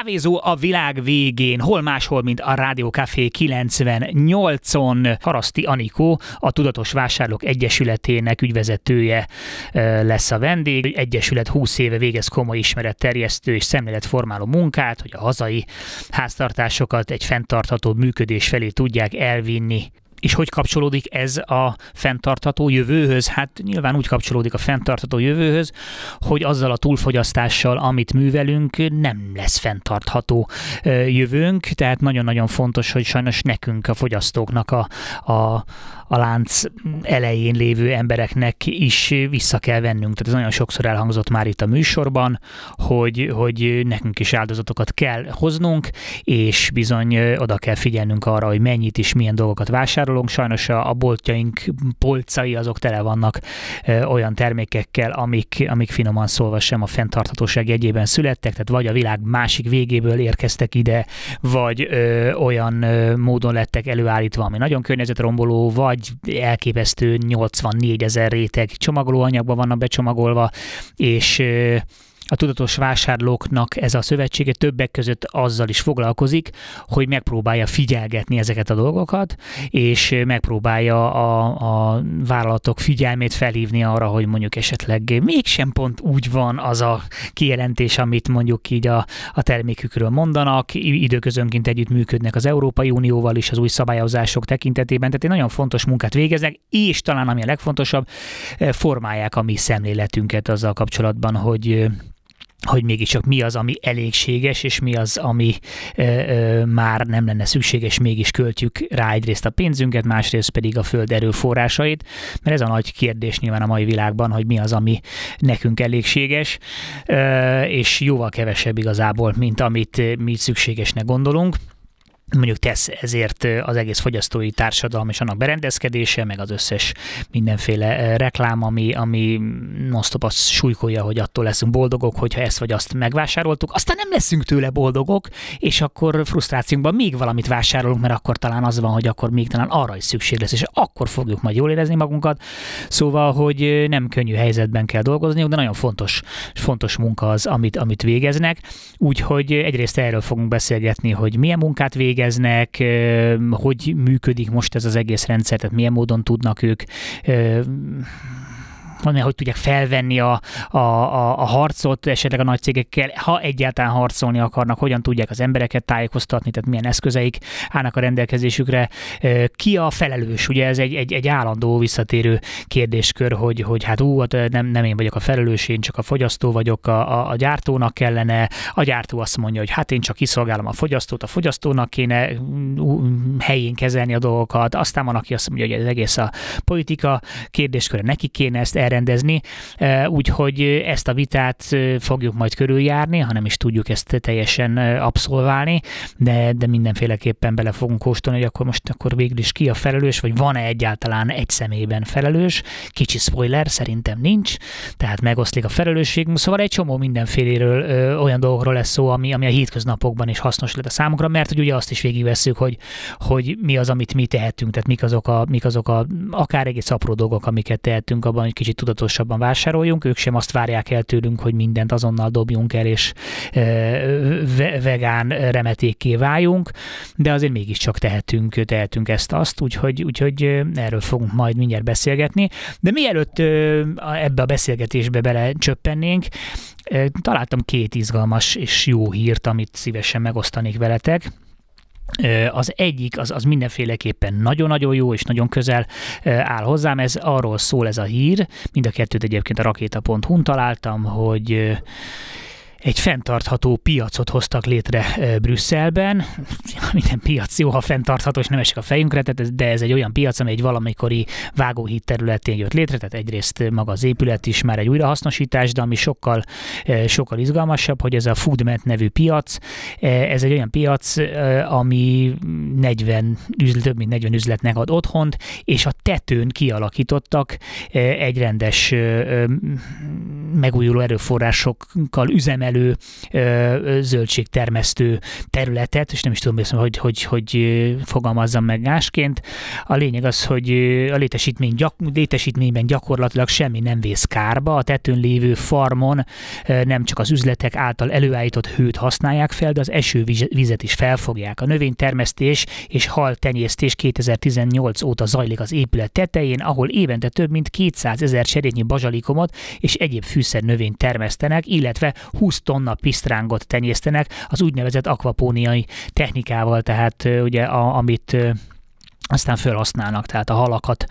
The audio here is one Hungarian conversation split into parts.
Kávézó a világ végén, hol máshol, mint a Rádió Café 98-on. Haraszti Anikó, a Tudatos Vásárlók Egyesületének ügyvezetője lesz a vendég. Egyesület 20 éve végez komoly ismeretterjesztő és szemléletformáló munkát, hogy a hazai háztartásokat egy fenntartható működés felé tudják elvinni és hogy kapcsolódik ez a fenntartható jövőhöz? Hát nyilván úgy kapcsolódik a fenntartható jövőhöz, hogy azzal a túlfogyasztással, amit művelünk, nem lesz fenntartható jövőnk, tehát nagyon-nagyon fontos, hogy sajnos nekünk, a fogyasztóknak a, a, a lánc elején lévő embereknek is vissza kell vennünk. Tehát ez nagyon sokszor elhangzott már itt a műsorban, hogy, hogy nekünk is áldozatokat kell hoznunk, és bizony oda kell figyelnünk arra, hogy mennyit is milyen dolgokat vásárolunk. Sajnos a, boltjaink polcai azok tele vannak olyan termékekkel, amik, amik finoman szólva sem a fenntarthatóság jegyében születtek, tehát vagy a világ másik végéből érkeztek ide, vagy ö, olyan ö, módon lettek előállítva, ami nagyon környezetromboló, vagy egy elképesztő 84 ezer réteg csomagolóanyagban vannak becsomagolva, és a tudatos vásárlóknak ez a szövetsége többek között azzal is foglalkozik, hogy megpróbálja figyelgetni ezeket a dolgokat, és megpróbálja a, a vállalatok figyelmét felhívni arra, hogy mondjuk esetleg mégsem pont úgy van az a kijelentés, amit mondjuk így a, a termékükről mondanak, időközönként együtt működnek az Európai Unióval is az új szabályozások tekintetében, tehát egy nagyon fontos munkát végeznek, és talán ami a legfontosabb, formálják a mi szemléletünket azzal kapcsolatban, hogy hogy mégiscsak mi az, ami elégséges, és mi az, ami ö, ö, már nem lenne szükséges, mégis költjük rá egyrészt a pénzünket, másrészt pedig a föld erőforrásait, mert ez a nagy kérdés nyilván a mai világban, hogy mi az, ami nekünk elégséges, ö, és jóval kevesebb igazából, mint amit mi szükségesnek gondolunk mondjuk tesz ezért az egész fogyasztói társadalom és annak berendezkedése, meg az összes mindenféle reklám, ami, ami non-stop azt súlykolja, hogy attól leszünk boldogok, hogyha ezt vagy azt megvásároltuk, aztán nem leszünk tőle boldogok, és akkor frusztrációnkban még valamit vásárolunk, mert akkor talán az van, hogy akkor még talán arra is szükség lesz, és akkor fogjuk majd jól érezni magunkat. Szóval, hogy nem könnyű helyzetben kell dolgozniuk, de nagyon fontos, fontos munka az, amit, amit végeznek. Úgyhogy egyrészt erről fogunk beszélgetni, hogy milyen munkát végez, végeznek, hogy működik most ez az egész rendszer, tehát milyen módon tudnak ők hogy tudják felvenni a, a, a, a harcot esetleg a nagy cégekkel, ha egyáltalán harcolni akarnak, hogyan tudják az embereket tájékoztatni, tehát milyen eszközeik állnak a rendelkezésükre. Ki a felelős? Ugye ez egy, egy, egy állandó visszatérő kérdéskör, hogy, hogy hát ú, hát nem, nem én vagyok a felelős, én csak a fogyasztó vagyok, a, a, a gyártónak kellene, a gyártó azt mondja, hogy hát én csak kiszolgálom a fogyasztót, a fogyasztónak kéne helyén kezelni a dolgokat, aztán van, aki azt mondja, hogy ez egész a politika kérdésköre, neki kéne ezt elrendezni, úgyhogy ezt a vitát fogjuk majd körüljárni, ha nem is tudjuk ezt teljesen abszolválni, de, de mindenféleképpen bele fogunk kóstolni, hogy akkor most akkor végül is ki a felelős, vagy van-e egyáltalán egy személyben felelős. Kicsi spoiler, szerintem nincs, tehát megoszlik a felelősség, szóval egy csomó mindenféléről ö, olyan dolgokról lesz szó, ami, ami a hétköznapokban is hasznos lehet a számunkra, mert hogy ugye azt is végigvesszük, hogy, hogy mi az, amit mi tehetünk, tehát mik azok a, mik azok a akár egész apró dolgok, amiket tehetünk abban, hogy kicsit tudatosabban vásároljunk, ők sem azt várják el tőlünk, hogy mindent azonnal dobjunk el, és vegán remetékké váljunk, de azért mégiscsak tehetünk, tehetünk ezt-azt, úgyhogy, úgyhogy erről fogunk majd mindjárt beszélgetni. De mielőtt ebbe a beszélgetésbe bele csöppennénk, találtam két izgalmas és jó hírt, amit szívesen megosztanék veletek. Az egyik, az, az mindenféleképpen nagyon-nagyon jó és nagyon közel áll hozzám, ez arról szól ez a hír, mind a kettőt egyébként a rakéta.hu-n találtam, hogy egy fenntartható piacot hoztak létre Brüsszelben. Minden piac jó, ha fenntartható, és nem esik a fejünkre, de ez egy olyan piac, amely egy valamikori vágóhíd területén jött létre, tehát egyrészt maga az épület is már egy újrahasznosítás, de ami sokkal, sokkal izgalmasabb, hogy ez a Foodmet nevű piac, ez egy olyan piac, ami 40 üzlet, több mint 40 üzletnek ad otthont, és a tetőn kialakítottak egy rendes megújuló erőforrásokkal üzemel termelő, zöldségtermesztő területet, és nem is tudom, hogy, hogy, hogy fogalmazzam meg másként. A lényeg az, hogy a létesítmény, gyak, létesítményben gyakorlatilag semmi nem vész kárba, a tetőn lévő farmon nem csak az üzletek által előállított hőt használják fel, de az esővizet is felfogják. A növénytermesztés és hal tenyésztés 2018 óta zajlik az épület tetején, ahol évente több mint 200 ezer cserényi bazsalikomot és egyéb fűszer növényt termesztenek, illetve 20 tonna pisztrángot tenyésztenek az úgynevezett akvapóniai technikával, tehát ugye a, amit aztán felhasználnak, tehát a halakat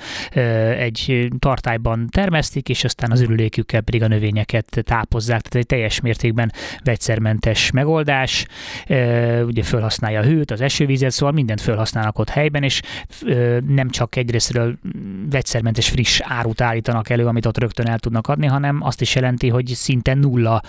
egy tartályban termesztik, és aztán az ürülékükkel pedig a növényeket tápozzák, tehát egy teljes mértékben vegyszermentes megoldás, ugye felhasználja a hőt, az esővizet, szóval mindent felhasználnak ott helyben, és nem csak egyrésztről vegyszermentes friss árut állítanak elő, amit ott rögtön el tudnak adni, hanem azt is jelenti, hogy szinte nulla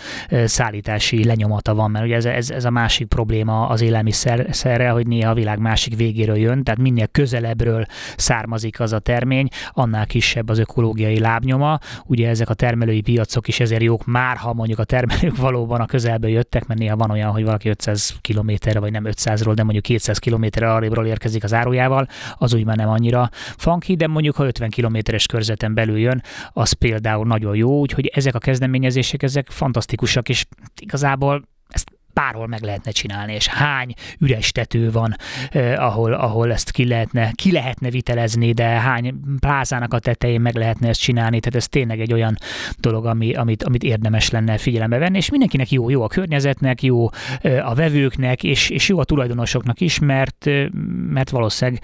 szállítási lenyomata van, mert ugye ez, ez, ez a másik probléma az élelmiszerrel, hogy néha a világ másik végéről jön, tehát minél közel közelebbről származik az a termény, annál kisebb az ökológiai lábnyoma. Ugye ezek a termelői piacok is ezért jók már, ha mondjuk a termelők valóban a közelből jöttek, mert néha van olyan, hogy valaki 500 kilométerre, vagy nem 500-ról, de mondjuk 200 kilométerre arrébről érkezik az árujával, az úgy már nem annyira funky, de mondjuk ha 50 kilométeres körzeten belül jön, az például nagyon jó, úgyhogy ezek a kezdeményezések, ezek fantasztikusak, és igazából bárhol meg lehetne csinálni, és hány üres tető van, eh, ahol, ahol ezt ki lehetne, ki lehetne vitelezni, de hány plázának a tetején meg lehetne ezt csinálni, tehát ez tényleg egy olyan dolog, ami, amit, amit érdemes lenne figyelembe venni, és mindenkinek jó, jó a környezetnek, jó a vevőknek, és, és jó a tulajdonosoknak is, mert, mert valószínűleg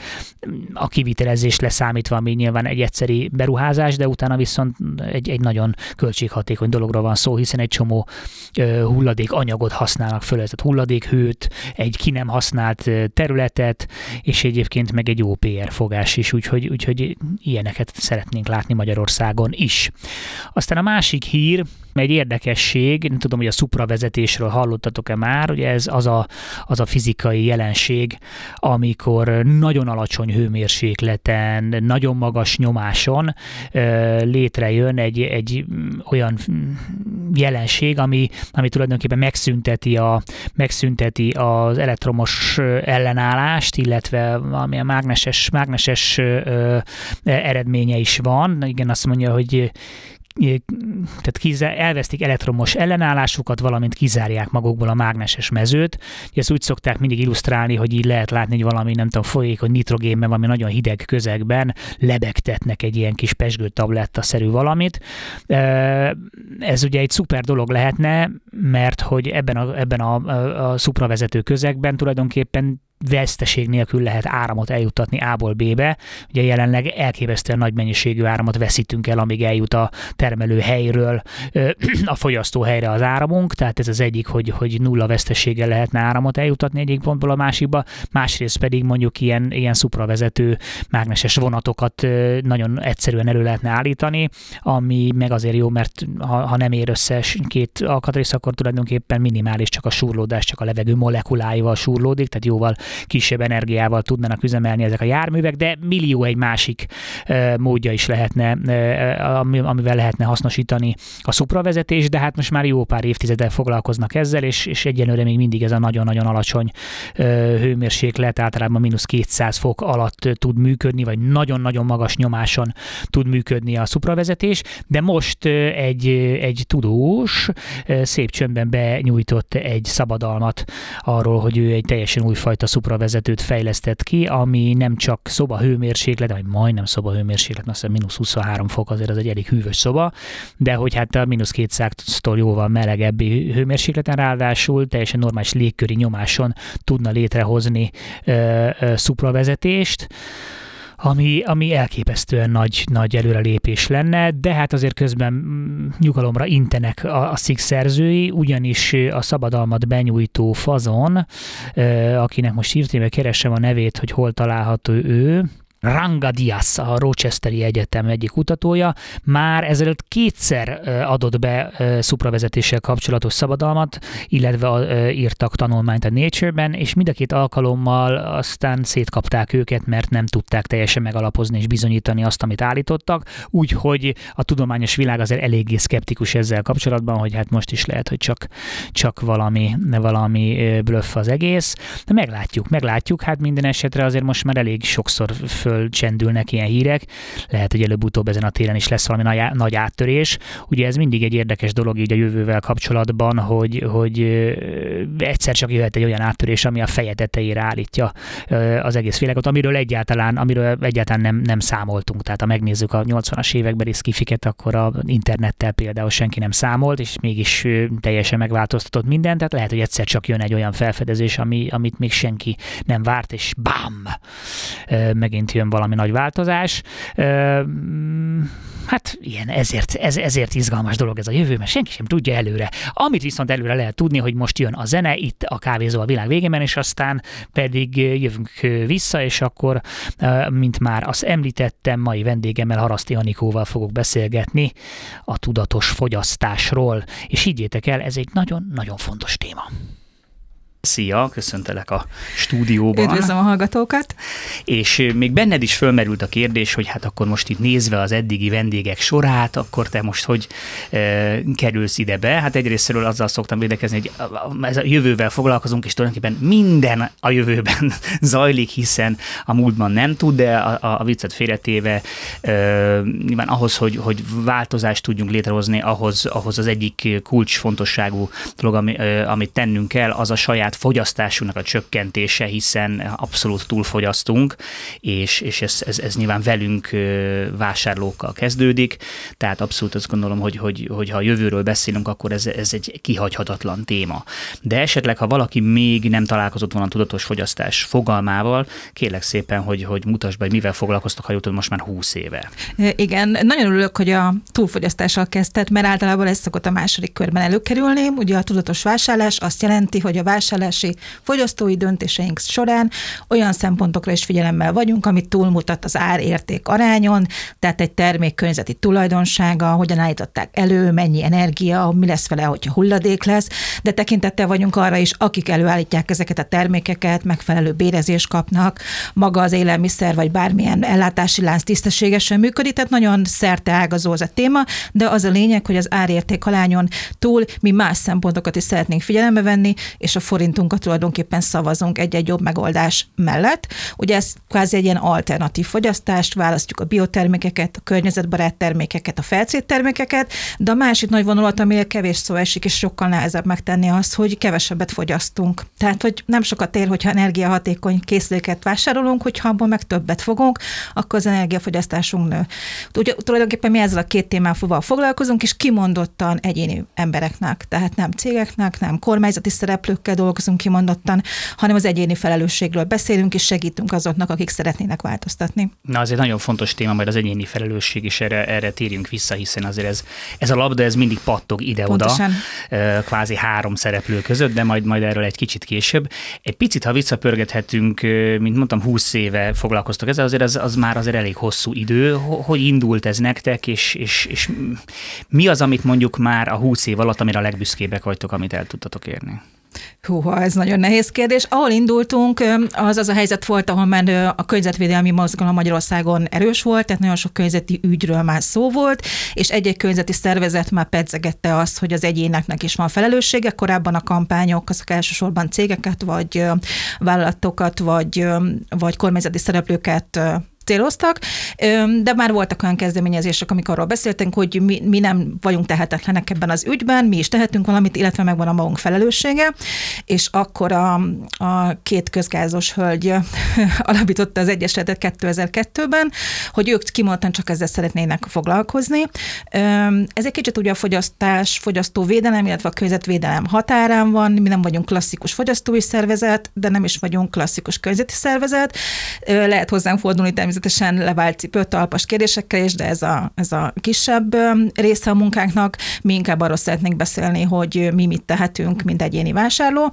a kivitelezés leszámítva, ami nyilván egy egyszeri beruházás, de utána viszont egy, egy nagyon költséghatékony dologról van szó, hiszen egy csomó hulladék anyagot használnak föl, ez a hulladékhőt, egy ki nem használt területet, és egyébként meg egy jó PR fogás is, úgyhogy, úgyhogy ilyeneket szeretnénk látni Magyarországon is. Aztán a másik hír, egy érdekesség, nem tudom, hogy a szupravezetésről hallottatok-e már, ugye ez az a, az a fizikai jelenség, amikor nagyon alacsony hőmérsékleten, nagyon magas nyomáson létrejön egy, egy olyan jelenség, ami, ami tulajdonképpen megszünteti, a, megszünteti az elektromos ellenállást, illetve a mágneses, mágneses eredménye is van. Igen, azt mondja, hogy tehát kizár, elvesztik elektromos ellenállásukat, valamint kizárják magukból a mágneses mezőt. Ezt úgy szokták mindig illusztrálni, hogy így lehet látni, hogy valami, nem tudom, folyékony nitrogénben, valami nagyon hideg közegben lebegtetnek egy ilyen kis pesgő tabletta-szerű valamit. Ez ugye egy szuper dolog lehetne, mert hogy ebben a, ebben a, a, a szupravezető közegben tulajdonképpen veszteség nélkül lehet áramot eljuttatni A-ból B-be. Ugye jelenleg elképesztően nagy mennyiségű áramot veszítünk el, amíg eljut a termelő helyről a fogyasztó helyre az áramunk, tehát ez az egyik, hogy, hogy nulla veszteséggel lehetne áramot eljuttatni egyik pontból a másikba, másrészt pedig mondjuk ilyen, ilyen szupravezető mágneses vonatokat nagyon egyszerűen elő lehetne állítani, ami meg azért jó, mert ha, ha nem ér össze két alkatrész, akkor tulajdonképpen minimális csak a súrlódás, csak a levegő molekuláival súrlódik, tehát jóval kisebb energiával tudnának üzemelni ezek a járművek, de millió egy másik módja is lehetne, amivel lehetne hasznosítani a szupravezetés, de hát most már jó pár évtizeddel foglalkoznak ezzel, és, és egyenlőre még mindig ez a nagyon-nagyon alacsony hőmérséklet, általában mínusz 200 fok alatt tud működni, vagy nagyon-nagyon magas nyomáson tud működni a szupravezetés, de most egy, egy tudós szép csöndben benyújtott egy szabadalmat arról, hogy ő egy teljesen újfajta szupravezetőt fejlesztett ki, ami nem csak szoba hőmérséklet, vagy majdnem szoba hőmérséklet, azt hiszem mínusz 23 fok, azért az egy elég hűvös szoba, de hogy hát a mínusz 200-tól jóval melegebbi hőmérsékleten ráadásul teljesen normális légköri nyomáson tudna létrehozni ö, ö, szupravezetést ami, ami elképesztően nagy, nagy előrelépés lenne, de hát azért közben mm, nyugalomra intenek a, a szik szerzői, ugyanis a szabadalmat benyújtó fazon, akinek most írtében keresem a nevét, hogy hol található ő, Ranga Diaz, a Rochesteri Egyetem egyik kutatója, már ezelőtt kétszer adott be szupravezetéssel kapcsolatos szabadalmat, illetve írtak tanulmányt a Nature-ben, és mind a két alkalommal aztán szétkapták őket, mert nem tudták teljesen megalapozni és bizonyítani azt, amit állítottak, úgyhogy a tudományos világ azért eléggé szkeptikus ezzel kapcsolatban, hogy hát most is lehet, hogy csak, csak valami, valami blöff az egész. De meglátjuk, meglátjuk, hát minden esetre azért most már elég sokszor fölcsendülnek ilyen hírek. Lehet, hogy előbb-utóbb ezen a téren is lesz valami nagy, áttörés. Ugye ez mindig egy érdekes dolog így a jövővel kapcsolatban, hogy, hogy egyszer csak jöhet egy olyan áttörés, ami a feje tetejére állítja az egész világot, amiről egyáltalán, amiről egyáltalán nem, nem számoltunk. Tehát ha megnézzük a 80-as évekbeli skifiket, akkor a internettel például senki nem számolt, és mégis teljesen megváltoztatott mindent, tehát lehet, hogy egyszer csak jön egy olyan felfedezés, ami, amit még senki nem várt, és bam! Megint jön valami nagy változás. Hát ilyen, ezért, ez, ezért izgalmas dolog ez a jövő, mert senki sem tudja előre. Amit viszont előre lehet tudni, hogy most jön a zene, itt a kávézó a világ végében, és aztán pedig jövünk vissza, és akkor, mint már azt említettem, mai vendégemmel Haraszti Anikóval fogok beszélgetni a tudatos fogyasztásról, és higgyétek el, ez egy nagyon-nagyon fontos téma. Szia, köszöntelek a stúdióban. Üdvözlöm a hallgatókat. És még benned is fölmerült a kérdés, hogy hát akkor most itt nézve az eddigi vendégek sorát, akkor te most hogy e, kerülsz ide be? Hát egyrésztről azzal szoktam védekezni, hogy ez a jövővel foglalkozunk, és tulajdonképpen minden a jövőben zajlik, hiszen a múltban nem tud, de a, a, viccet félretéve e, nyilván ahhoz, hogy, hogy változást tudjunk létrehozni, ahhoz, ahhoz az egyik kulcsfontosságú dolog, ami, amit tennünk kell, az a saját fogyasztásunknak a csökkentése, hiszen abszolút túlfogyasztunk, és, és ez, ez, ez nyilván velünk vásárlókkal kezdődik, tehát abszolút azt gondolom, hogy, hogy, hogy ha a jövőről beszélünk, akkor ez, ez egy kihagyhatatlan téma. De esetleg, ha valaki még nem találkozott volna a tudatos fogyasztás fogalmával, kérlek szépen, hogy, hogy mutasd be, hogy mivel foglalkoztok, ha jutott most már 20 éve. Igen, nagyon örülök, hogy a túlfogyasztással kezdted, mert általában ez szokott a második körben előkerülni. Ugye a tudatos vásárlás azt jelenti, hogy a vásárlás vásárlási fogyasztói döntéseink során. Olyan szempontokra is figyelemmel vagyunk, amit túlmutat az ár-érték arányon, tehát egy termék környezeti tulajdonsága, hogyan állították elő, mennyi energia, mi lesz vele, hogyha hulladék lesz, de tekintettel vagyunk arra is, akik előállítják ezeket a termékeket, megfelelő bérezést kapnak, maga az élelmiszer vagy bármilyen ellátási lánc tisztességesen működik, tehát nagyon szerte ágazó az a téma, de az a lényeg, hogy az árérték alányon túl mi más szempontokat is szeretnénk figyelembe venni, és a forint forintunkat tulajdonképpen szavazunk egy-egy jobb megoldás mellett. Ugye ez kvázi egy ilyen alternatív fogyasztást, választjuk a biotermékeket, a környezetbarát termékeket, a felcét termékeket, de a másik nagy vonulat, amire kevés szó esik, és sokkal nehezebb megtenni az, hogy kevesebbet fogyasztunk. Tehát, hogy nem sokat ér, hogyha energiahatékony készüléket vásárolunk, hogyha abból meg többet fogunk, akkor az energiafogyasztásunk nő. Ugye, tulajdonképpen mi ezzel a két témával foglalkozunk, és kimondottan egyéni embereknek, tehát nem cégeknek, nem kormányzati szereplőkkel dolgozunk, foglalkozunk kimondottan, hanem az egyéni felelősségről beszélünk, és segítünk azoknak, akik szeretnének változtatni. Na, az egy nagyon fontos téma, majd az egyéni felelősség, és erre, erre térjünk vissza, hiszen azért ez, ez a labda, ez mindig pattog ide-oda, kvázi három szereplő között, de majd, majd erről egy kicsit később. Egy picit, ha visszapörgethetünk, mint mondtam, 20 éve foglalkoztok ezzel, azért az, az már azért elég hosszú idő. Hogy indult ez nektek, és, és, és mi az, amit mondjuk már a 20 év alatt, amire a legbüszkébbek vagytok, amit el tudtatok érni? Húha, ez nagyon nehéz kérdés. Ahol indultunk, az az a helyzet volt, ahol már a környezetvédelmi mozgalom Magyarországon erős volt, tehát nagyon sok környezeti ügyről már szó volt, és egy-egy környezeti szervezet már pedzegette azt, hogy az egyéneknek is van felelőssége. Korábban a kampányok azok elsősorban cégeket, vagy vállalatokat, vagy, vagy kormányzati szereplőket céloztak, de már voltak olyan kezdeményezések, amikor arról beszéltünk, hogy mi, mi nem vagyunk tehetetlenek ebben az ügyben, mi is tehetünk valamit, illetve megvan a magunk felelőssége, és akkor a, a két közgázos hölgy alapította az Egyesületet 2002-ben, hogy ők kimondottan csak ezzel szeretnének foglalkozni. Ez egy kicsit ugye a fogyasztás, fogyasztóvédelem, illetve a környezetvédelem határán van, mi nem vagyunk klasszikus fogyasztói szervezet, de nem is vagyunk klasszikus környezeti szervezet. Lehet hozzánk fordulni természetesen természetesen levált cipőt, talpas kérdésekkel is, de ez a, ez a kisebb része a munkánknak. Mi inkább arról szeretnénk beszélni, hogy mi mit tehetünk, mint egyéni vásárló.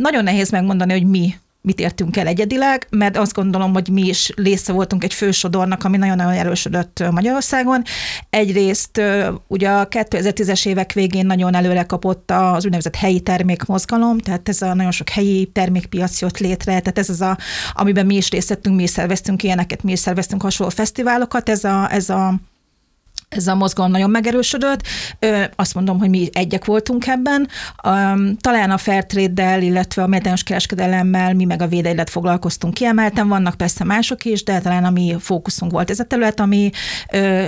Nagyon nehéz megmondani, hogy mi mit értünk el egyedileg, mert azt gondolom, hogy mi is része voltunk egy fősodornak, ami nagyon-nagyon erősödött Magyarországon. Egyrészt ugye a 2010-es évek végén nagyon előre kapott az úgynevezett helyi termékmozgalom, tehát ez a nagyon sok helyi termékpiac jött létre, tehát ez az a, amiben mi is részt vettünk, mi is szerveztünk ilyeneket, mi is szerveztünk hasonló fesztiválokat, ez a, ez a ez a mozgalom nagyon megerősödött. Azt mondom, hogy mi egyek voltunk ebben. Talán a Fairtrade-del, illetve a méltányos kereskedelemmel mi meg a védeilet foglalkoztunk kiemelten. Vannak persze mások is, de talán a mi fókuszunk volt ez a terület, ami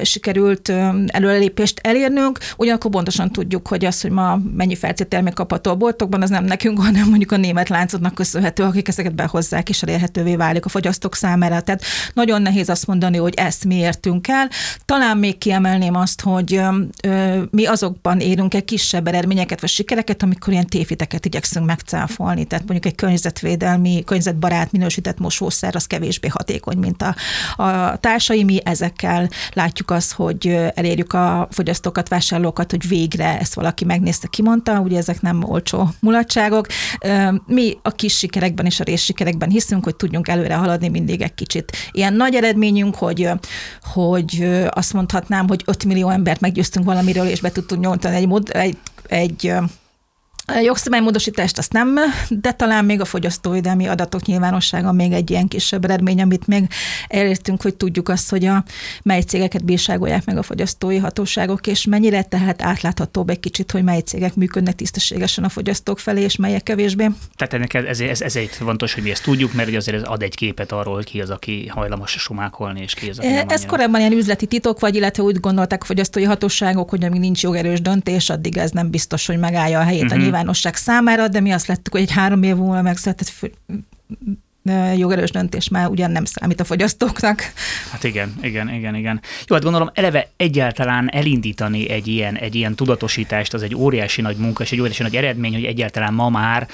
sikerült előrelépést elérnünk. Ugyanakkor pontosan tudjuk, hogy az, hogy ma mennyi termék kapható a boltokban, az nem nekünk, hanem mondjuk a német láncotnak köszönhető, akik ezeket behozzák, és elérhetővé válik a fogyasztók számára. Tehát nagyon nehéz azt mondani, hogy ezt mi értünk el. Talán még kiemel kiemelném azt, hogy ö, mi azokban érünk egy kisebb eredményeket vagy sikereket, amikor ilyen tévhiteket igyekszünk megcáfolni. Tehát mondjuk egy környezetvédelmi, környezetbarát minősített mosószer az kevésbé hatékony, mint a, a társai. Mi ezekkel látjuk azt, hogy elérjük a fogyasztókat, vásárlókat, hogy végre ezt valaki megnézte, kimondta, ugye ezek nem olcsó mulatságok. Mi a kis sikerekben és a rész sikerekben hiszünk, hogy tudjunk előre haladni mindig egy kicsit. Ilyen nagy eredményünk, hogy, hogy azt mondhatnám, hogy 5 millió embert meggyőztünk valamiről, és be tudtunk nyoltani egy, mod, egy, egy a jogszabálymódosítást azt nem, de talán még a fogyasztóvédelmi adatok nyilvánossága még egy ilyen kisebb eredmény, amit még elértünk, hogy tudjuk azt, hogy a mely cégeket bírságolják meg a fogyasztói hatóságok, és mennyire tehát átláthatóbb egy kicsit, hogy mely cégek működnek tisztességesen a fogyasztók felé, és melyek kevésbé. Tehát ennek ez, ez, ezért fontos, hogy mi ezt tudjuk, mert azért ez ad egy képet arról, hogy ki az, aki hajlamos sumákolni, és ki az, aki nem Ez korábban ilyen üzleti titok, vagy illetve úgy gondolták a fogyasztói hatóságok, hogy amíg nincs jogerős döntés, addig ez nem biztos, hogy megállja a helyét uh-huh. a mhm. Nyilvánosság számára, de mi azt lettük, hogy egy három év múlva megszületett jogerős döntés már ugyan nem számít a fogyasztóknak. Hát igen, igen, igen, igen. Jó, hát gondolom eleve egyáltalán elindítani egy ilyen, egy ilyen tudatosítást, az egy óriási nagy munka, és egy óriási nagy eredmény, hogy egyáltalán ma már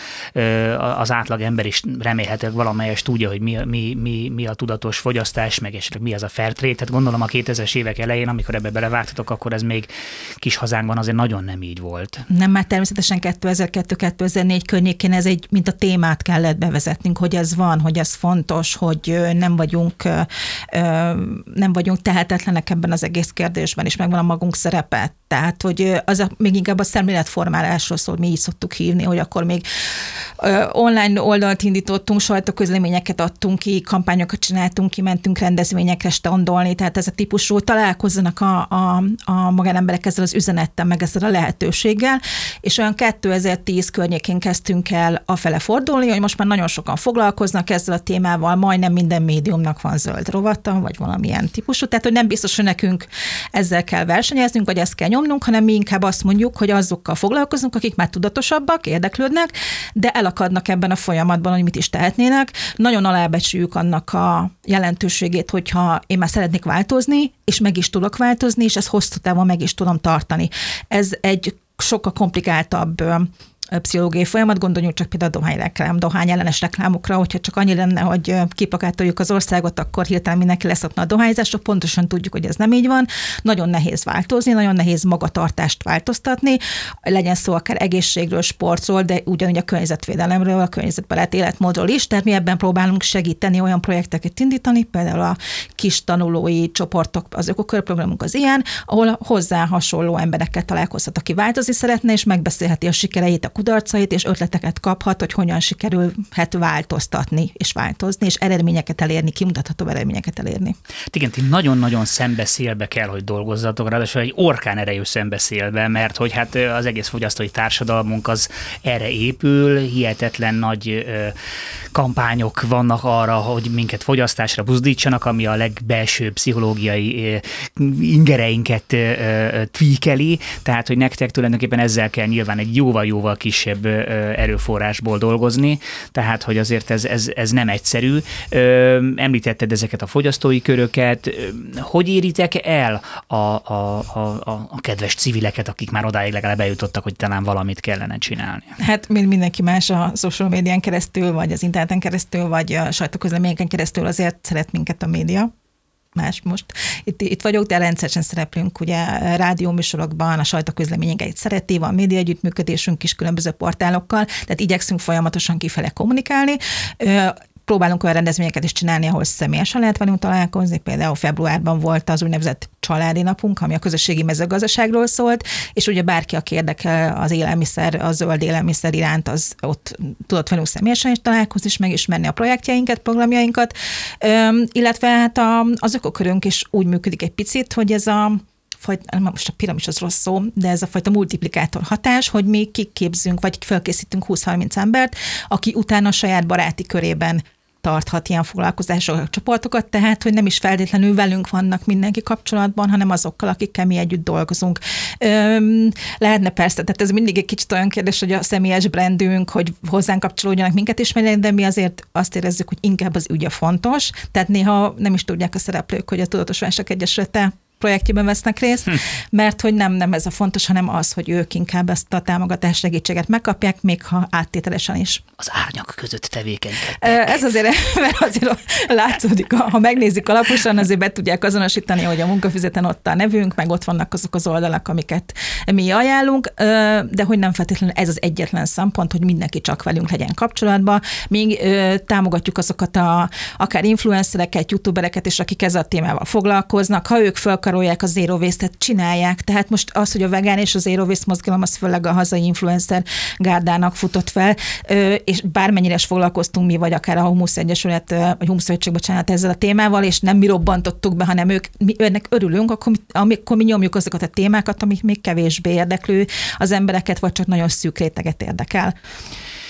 az átlag ember is remélhetőleg valamelyes tudja, hogy mi, mi, mi, mi a tudatos fogyasztás, meg esetleg mi az a fair trade. Tehát gondolom a 2000-es évek elején, amikor ebbe belevágtatok, akkor ez még kis hazánkban azért nagyon nem így volt. Nem, már természetesen 2002-2004 környékén ez egy, mint a témát kellett bevezetnünk, hogy ez van, hogy ez fontos, hogy nem vagyunk, nem vagyunk tehetetlenek ebben az egész kérdésben, és megvan a magunk szerepe. Tehát, hogy az a, még inkább a szemléletformálásról szól, mi így szoktuk hívni, hogy akkor még online oldalt indítottunk, sajtóközleményeket adtunk ki, kampányokat csináltunk ki, mentünk rendezvényekre standolni, tehát ez a típusú találkozzanak a, a, a magánemberek ezzel az üzenettel, meg ezzel a lehetőséggel, és olyan 2010 környékén kezdtünk el afele fordulni, hogy most már nagyon sokan foglalkoznak ezzel a témával, majdnem minden médiumnak van zöld rovata, vagy valamilyen típusú, tehát hogy nem biztos, hogy nekünk ezzel kell versenyeznünk, vagy ezt kell nyomnunk, hanem mi inkább azt mondjuk, hogy azokkal foglalkozunk, akik már tudatosabbak, érdeklődnek, de elakadnak ebben a folyamatban, hogy mit is tehetnének. Nagyon alábecsüljük annak a jelentőségét, hogyha én már szeretnék változni, és meg is tudok változni, és ezt hosszú távon meg is tudom tartani. Ez egy sokkal komplikáltabb pszichológiai folyamat, gondoljunk csak például a dohányreklám, dohány ellenes reklámokra, hogyha csak annyi lenne, hogy kipakátoljuk az országot, akkor hirtelen mindenki leszokna a dohányzásra, pontosan tudjuk, hogy ez nem így van. Nagyon nehéz változni, nagyon nehéz magatartást változtatni, legyen szó akár egészségről, sportról, de ugyanúgy a környezetvédelemről, a környezetbarát életmódról is, tehát mi ebben próbálunk segíteni olyan projekteket indítani, például a kis tanulói csoportok, az ökokörprogramunk az ilyen, ahol hozzá hasonló emberekkel találkozhat, aki változni szeretne, és megbeszélheti a sikereit, a kudarcait, és ötleteket kaphat, hogy hogyan sikerülhet változtatni és változni, és eredményeket elérni, kimutatható eredményeket elérni. Hát igen, ti nagyon-nagyon szembeszélbe kell, hogy dolgozzatok, ráadásul egy orkán erejű szembeszélbe, mert hogy hát az egész fogyasztói társadalmunk az erre épül, hihetetlen nagy kampányok vannak arra, hogy minket fogyasztásra buzdítsanak, ami a legbelső pszichológiai ingereinket tweakeli, tehát hogy nektek tulajdonképpen ezzel kell nyilván egy jóval-jóval kisebb erőforrásból dolgozni, tehát hogy azért ez, ez, ez nem egyszerű. Említetted ezeket a fogyasztói köröket, hogy éritek el a, a, a, a kedves civileket, akik már odáig legalább eljutottak, hogy talán valamit kellene csinálni? Hát mint mindenki más a social médián keresztül, vagy az interneten keresztül, vagy a sajtóközleményeken keresztül azért szeret minket a média más most. Itt, itt vagyok, de rendszeresen szereplünk ugye rádióműsorokban, a sajtóközleményeket szereti, van média együttműködésünk is különböző portálokkal, tehát igyekszünk folyamatosan kifele kommunikálni próbálunk olyan rendezvényeket is csinálni, ahol személyesen lehet velünk találkozni. Például februárban volt az úgynevezett családi napunk, ami a közösségi mezőgazdaságról szólt, és ugye bárki, aki érdekel az élelmiszer, a zöld élelmiszer iránt, az ott tudott velünk személyesen is találkozni, és megismerni a projektjeinket, programjainkat, Üm, illetve hát a, az ökokörünk is úgy működik egy picit, hogy ez a fajta, most a piramis az rossz szó, de ez a fajta multiplikátor hatás, hogy mi kiképzünk, vagy felkészítünk 20-30 embert, aki utána saját baráti körében tarthat ilyen foglalkozások csoportokat, tehát, hogy nem is feltétlenül velünk vannak mindenki kapcsolatban, hanem azokkal, akikkel mi együtt dolgozunk. Öm, lehetne persze, tehát ez mindig egy kicsit olyan kérdés, hogy a személyes brandünk, hogy hozzánk kapcsolódjanak, minket ismerjenek, de mi azért azt érezzük, hogy inkább az ügye fontos, tehát néha nem is tudják a szereplők, hogy a Tudatos Válság Egyesülete projektjében vesznek részt, hm. mert hogy nem, nem ez a fontos, hanem az, hogy ők inkább ezt a támogatás segítséget megkapják, még ha áttételesen is. Az árnyak között tevékenykedtek. Ez azért, mert azért látszódik, ha megnézik alaposan, azért be tudják azonosítani, hogy a munkafüzeten ott a nevünk, meg ott vannak azok az oldalak, amiket mi ajánlunk, de hogy nem feltétlenül ez az egyetlen szempont, hogy mindenki csak velünk legyen kapcsolatban. Még támogatjuk azokat a akár influencereket, youtubereket, és akik ezzel a témával foglalkoznak. Ha ők fel felkarolják a zero waste-et, csinálják. Tehát most az, hogy a vegán és a zero waste mozgalom, az főleg a hazai influencer gárdának futott fel, és bármennyire is foglalkoztunk mi, vagy akár a Humusz Egyesület, vagy Humusz Szövetség, bocsánat, ezzel a témával, és nem mi robbantottuk be, hanem ők, mi ennek örülünk, akkor mi, amikor mi nyomjuk azokat a témákat, amik még kevésbé érdeklő az embereket, vagy csak nagyon szűk réteget érdekel.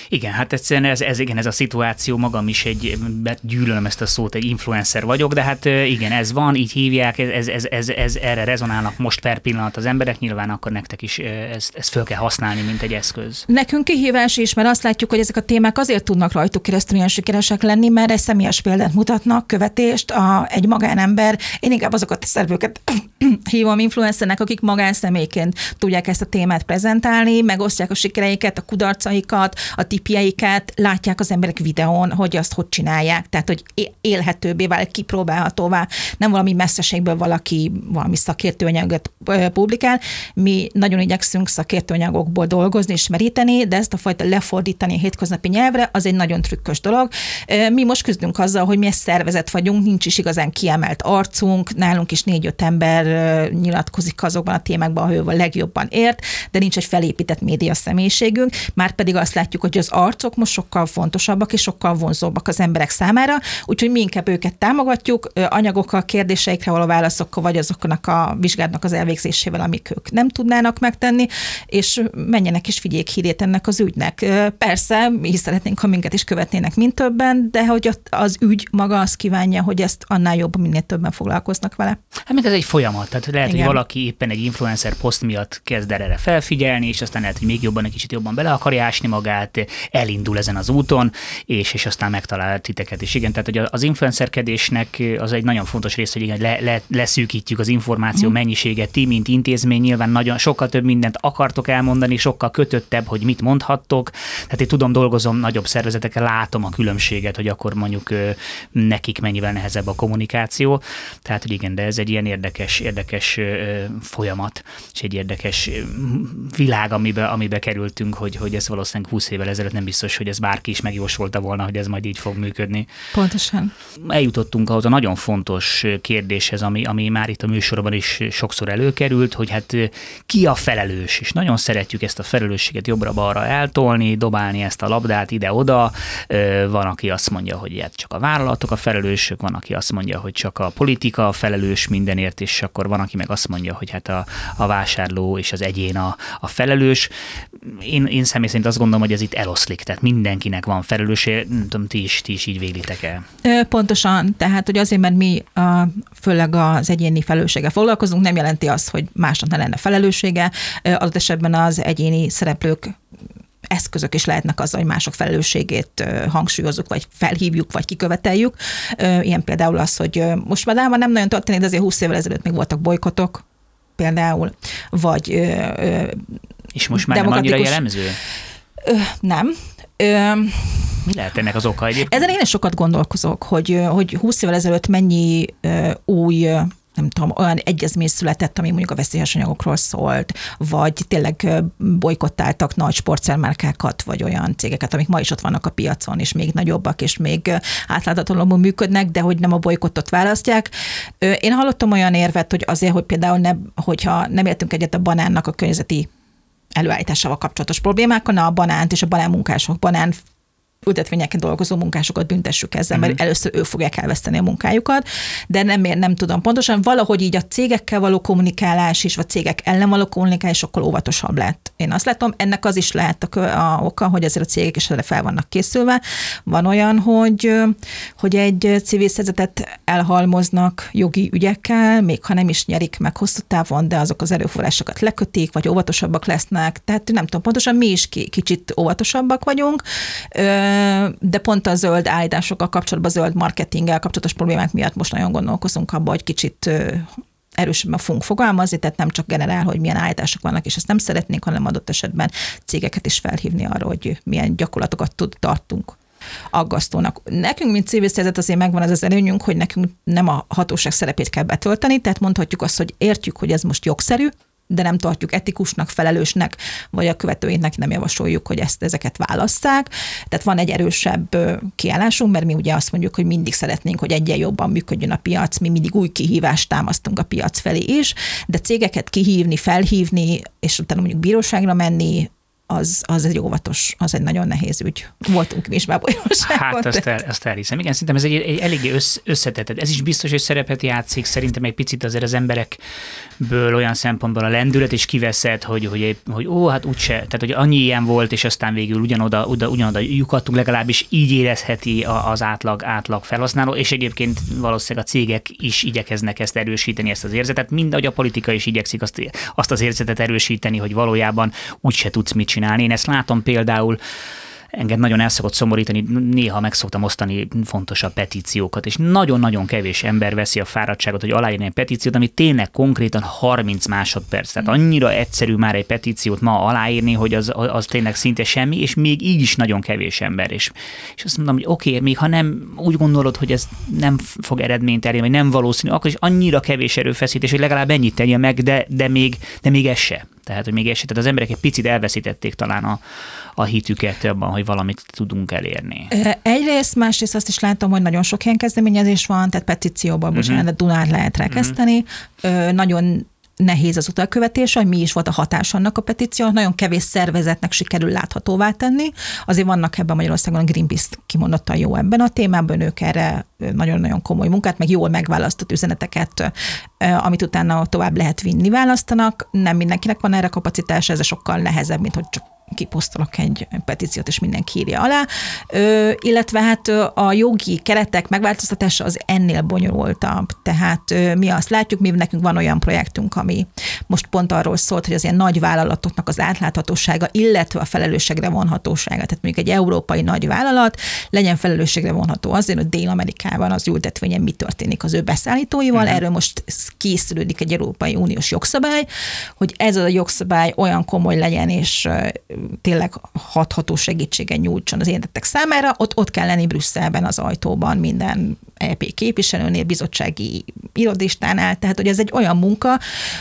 Igen, hát egyszerűen ez, ez, igen, ez a szituáció, magam is egy, gyűlölöm ezt a szót, egy influencer vagyok, de hát igen, ez van, így hívják, ez, ez, ez, ez erre rezonálnak most per pillanat az emberek, nyilván akkor nektek is ezt, ezt föl kell használni, mint egy eszköz. Nekünk kihívás is, mert azt látjuk, hogy ezek a témák azért tudnak rajtuk keresztül ilyen sikeresek lenni, mert egy személyes példát mutatnak, követést, a, egy magánember, én inkább azokat a szervőket hívom influencernek, akik magánszemélyként tudják ezt a témát prezentálni, megosztják a sikereiket, a kudarcaikat, a tipjeiket látják az emberek videón, hogy azt hogy csinálják, tehát hogy élhetőbbé válik, kipróbálhatóvá, nem valami messzeségből valaki valami szakértőanyagot publikál. Mi nagyon igyekszünk szakértőanyagokból dolgozni és meríteni, de ezt a fajta lefordítani a hétköznapi nyelvre, az egy nagyon trükkös dolog. Mi most küzdünk azzal, hogy mi egy szervezet vagyunk, nincs is igazán kiemelt arcunk, nálunk is négy-öt ember nyilatkozik azokban a témákban, ahol a legjobban ért, de nincs egy felépített média személyiségünk, már pedig azt látjuk, hogy az arcok most sokkal fontosabbak és sokkal vonzóbbak az emberek számára, úgyhogy mi inkább őket támogatjuk, anyagokkal, kérdéseikre való válaszokkal, vagy azoknak a vizsgálatnak az elvégzésével, amik ők nem tudnának megtenni, és menjenek és figyék hírét ennek az ügynek. Persze, mi is szeretnénk, ha minket is követnének mint többen, de hogy az ügy maga azt kívánja, hogy ezt annál jobban minél többen foglalkoznak vele. Hát meg ez egy folyamat, tehát lehet, Igen. hogy valaki éppen egy influencer poszt miatt kezd erre felfigyelni, és aztán lehet, hogy még jobban, egy kicsit jobban bele akarja ásni magát, elindul ezen az úton, és, és aztán megtalál titeket is. Igen, tehát hogy az influencerkedésnek az egy nagyon fontos rész, hogy igen, le, le, leszűkítjük az információ mm. mennyiséget. Ti, mint intézmény nyilván nagyon sokkal több mindent akartok elmondani, sokkal kötöttebb, hogy mit mondhattok. Tehát én tudom, dolgozom nagyobb szervezetekkel, látom a különbséget, hogy akkor mondjuk nekik mennyivel nehezebb a kommunikáció. Tehát, hogy igen, de ez egy ilyen érdekes, érdekes folyamat, és egy érdekes világ, amibe, amibe kerültünk, hogy, hogy ez valószínűleg 20 évvel ezelőtt nem biztos, hogy ez bárki is megjósolta volna, hogy ez majd így fog működni. Pontosan. Eljutottunk ahhoz a nagyon fontos kérdéshez, ami, ami már itt a műsorban is sokszor előkerült, hogy hát ki a felelős, és nagyon szeretjük ezt a felelősséget jobbra-balra eltolni, dobálni ezt a labdát ide-oda. Van, aki azt mondja, hogy hát csak a vállalatok a felelősök, van, aki azt mondja, hogy csak a politika a felelős mindenért, és akkor van, aki meg azt mondja, hogy hát a, a vásárló és az egyén a, a felelős. Én, én személy szerint azt gondolom, hogy ez itt eloszlik, tehát mindenkinek van felelőssége, nem tudom, ti is, ti is így vélitek el. Pontosan, tehát hogy azért, mert mi a, főleg az egyéni felelőssége foglalkozunk, nem jelenti azt, hogy másnak ne lenne felelőssége. Adott esetben az egyéni szereplők eszközök is lehetnek azzal, hogy mások felelősségét hangsúlyozunk, vagy felhívjuk, vagy kiköveteljük. Ilyen például az, hogy most már nem nagyon történik, de azért 20 évvel ezelőtt még voltak bolykotok, például, vagy és most már nem annyira jellemző? Ö, nem. Ö, Mi lehet ennek az oka egyébként? ezen én is sokat gondolkozok, hogy, hogy 20 évvel ezelőtt mennyi új nem tudom, olyan egyezmény született, ami mondjuk a veszélyes anyagokról szólt, vagy tényleg bolykottáltak nagy sportszermárkákat, vagy olyan cégeket, amik ma is ott vannak a piacon, és még nagyobbak, és még ö, átláthatóan működnek, de hogy nem a bolykottot választják. Én hallottam olyan érvet, hogy azért, hogy például ne, hogyha nem értünk egyet a banánnak a környezeti előállításával kapcsolatos problémákkal, na a banánt és a banán munkások, banán ültetvényeken dolgozó munkásokat büntessük ezzel, mert először ők fogják elveszteni a munkájukat, de nem, nem tudom pontosan, valahogy így a cégekkel való kommunikálás is, vagy cégek ellen való kommunikálás sokkal óvatosabb lett. Én azt látom, ennek az is lehet a, a oka, hogy azért a cégek is erre fel vannak készülve. Van olyan, hogy, hogy egy civil szervezetet elhalmoznak jogi ügyekkel, még ha nem is nyerik meg hosszú távon, de azok az erőforrásokat lekötik, vagy óvatosabbak lesznek. Tehát nem tudom, pontosan mi is ki- kicsit óvatosabbak vagyunk, de pont a zöld állításokkal kapcsolatban, a zöld marketinggel kapcsolatos problémák miatt most nagyon gondolkozunk abban, hogy kicsit erősebben fogunk fogalmazni, tehát nem csak generál, hogy milyen állítások vannak, és ezt nem szeretnénk, hanem adott esetben cégeket is felhívni arra, hogy milyen gyakorlatokat tud, tartunk aggasztónak. Nekünk, mint civil szervezet azért megvan az az előnyünk, hogy nekünk nem a hatóság szerepét kell betölteni, tehát mondhatjuk azt, hogy értjük, hogy ez most jogszerű, de nem tartjuk etikusnak, felelősnek, vagy a követőinknek nem javasoljuk, hogy ezt ezeket válasszák. Tehát van egy erősebb kiállásunk, mert mi ugye azt mondjuk, hogy mindig szeretnénk, hogy egyen jobban működjön a piac, mi mindig új kihívást támasztunk a piac felé is, de cégeket kihívni, felhívni, és utána mondjuk bíróságra menni, az, az egy óvatos, az egy nagyon nehéz ügy. Voltunk mi is már bíróságon. Hát azt, tehát- el, azt elhiszem. Igen, szerintem ez egy, egy eléggé össz, összetett. Ez is biztos, hogy szerepet játszik. Szerintem egy picit azért az emberekből olyan szempontból a lendület is kiveszed, hogy, hogy, hogy ó, hát úgyse. Tehát, hogy annyi ilyen volt, és aztán végül ugyanoda, oda, ugyanoda lyukadtunk, legalábbis így érezheti a- az átlag, átlag felhasználó, és egyébként valószínűleg a cégek is igyekeznek ezt erősíteni, ezt az érzetet, mind ahogy a politika is igyekszik azt, azt az érzetet erősíteni, hogy valójában úgyse tudsz mit csinálni. Én ezt látom például engem nagyon el szokott szomorítani, néha meg szoktam osztani fontosabb petíciókat, és nagyon-nagyon kevés ember veszi a fáradtságot, hogy aláírni egy petíciót, ami tényleg konkrétan 30 másodperc. Tehát annyira egyszerű már egy petíciót ma aláírni, hogy az, az tényleg szinte semmi, és még így is nagyon kevés ember. És, és azt mondom, hogy oké, okay, még ha nem úgy gondolod, hogy ez nem fog eredményt elérni, vagy nem valószínű, akkor is annyira kevés erőfeszítés, hogy legalább ennyit tegye meg, de, de, még, de még ez se. Tehát, hogy még se. Tehát az emberek egy picit elveszítették talán a, a hitüket abban, hogy valamit tudunk elérni. Egyrészt, másrészt azt is látom, hogy nagyon sok ilyen kezdeményezés van, tehát petícióban, Mhm. bocsánat, de Dunát lehet rekeszteni. Ö, Nagyon nehéz az utalkövetés, hogy mi is volt a hatás annak a petíciónak, nagyon kevés szervezetnek sikerül láthatóvá tenni. Azért vannak ebben Magyarországon a Greenpeace kimondottan jó ebben a témában, ők erre nagyon-nagyon komoly munkát, meg jól megválasztott üzeneteket, amit utána tovább lehet vinni, választanak. Nem mindenkinek van erre kapacitása, ez sokkal nehezebb, mint hogy csak kiposztolok egy petíciót, és mindenki írja alá. Ö, illetve hát a jogi keretek megváltoztatása az ennél bonyolultabb. Tehát ö, mi azt látjuk, mi nekünk van olyan projektünk, ami most pont arról szólt, hogy az ilyen nagy vállalatoknak az átláthatósága, illetve a felelősségre vonhatósága. Tehát mondjuk egy európai nagy vállalat legyen felelősségre vonható azért, hogy Dél-Amerikában az ültetvényen mi történik az ő beszállítóival. Uh-huh. Erről most készülődik egy Európai Uniós jogszabály, hogy ez a jogszabály olyan komoly legyen, és tényleg hatható segítségen nyújtson az érintettek számára, ott, ott kell lenni Brüsszelben az ajtóban minden EP képviselőnél, bizottsági irodistánál, tehát hogy ez egy olyan munka,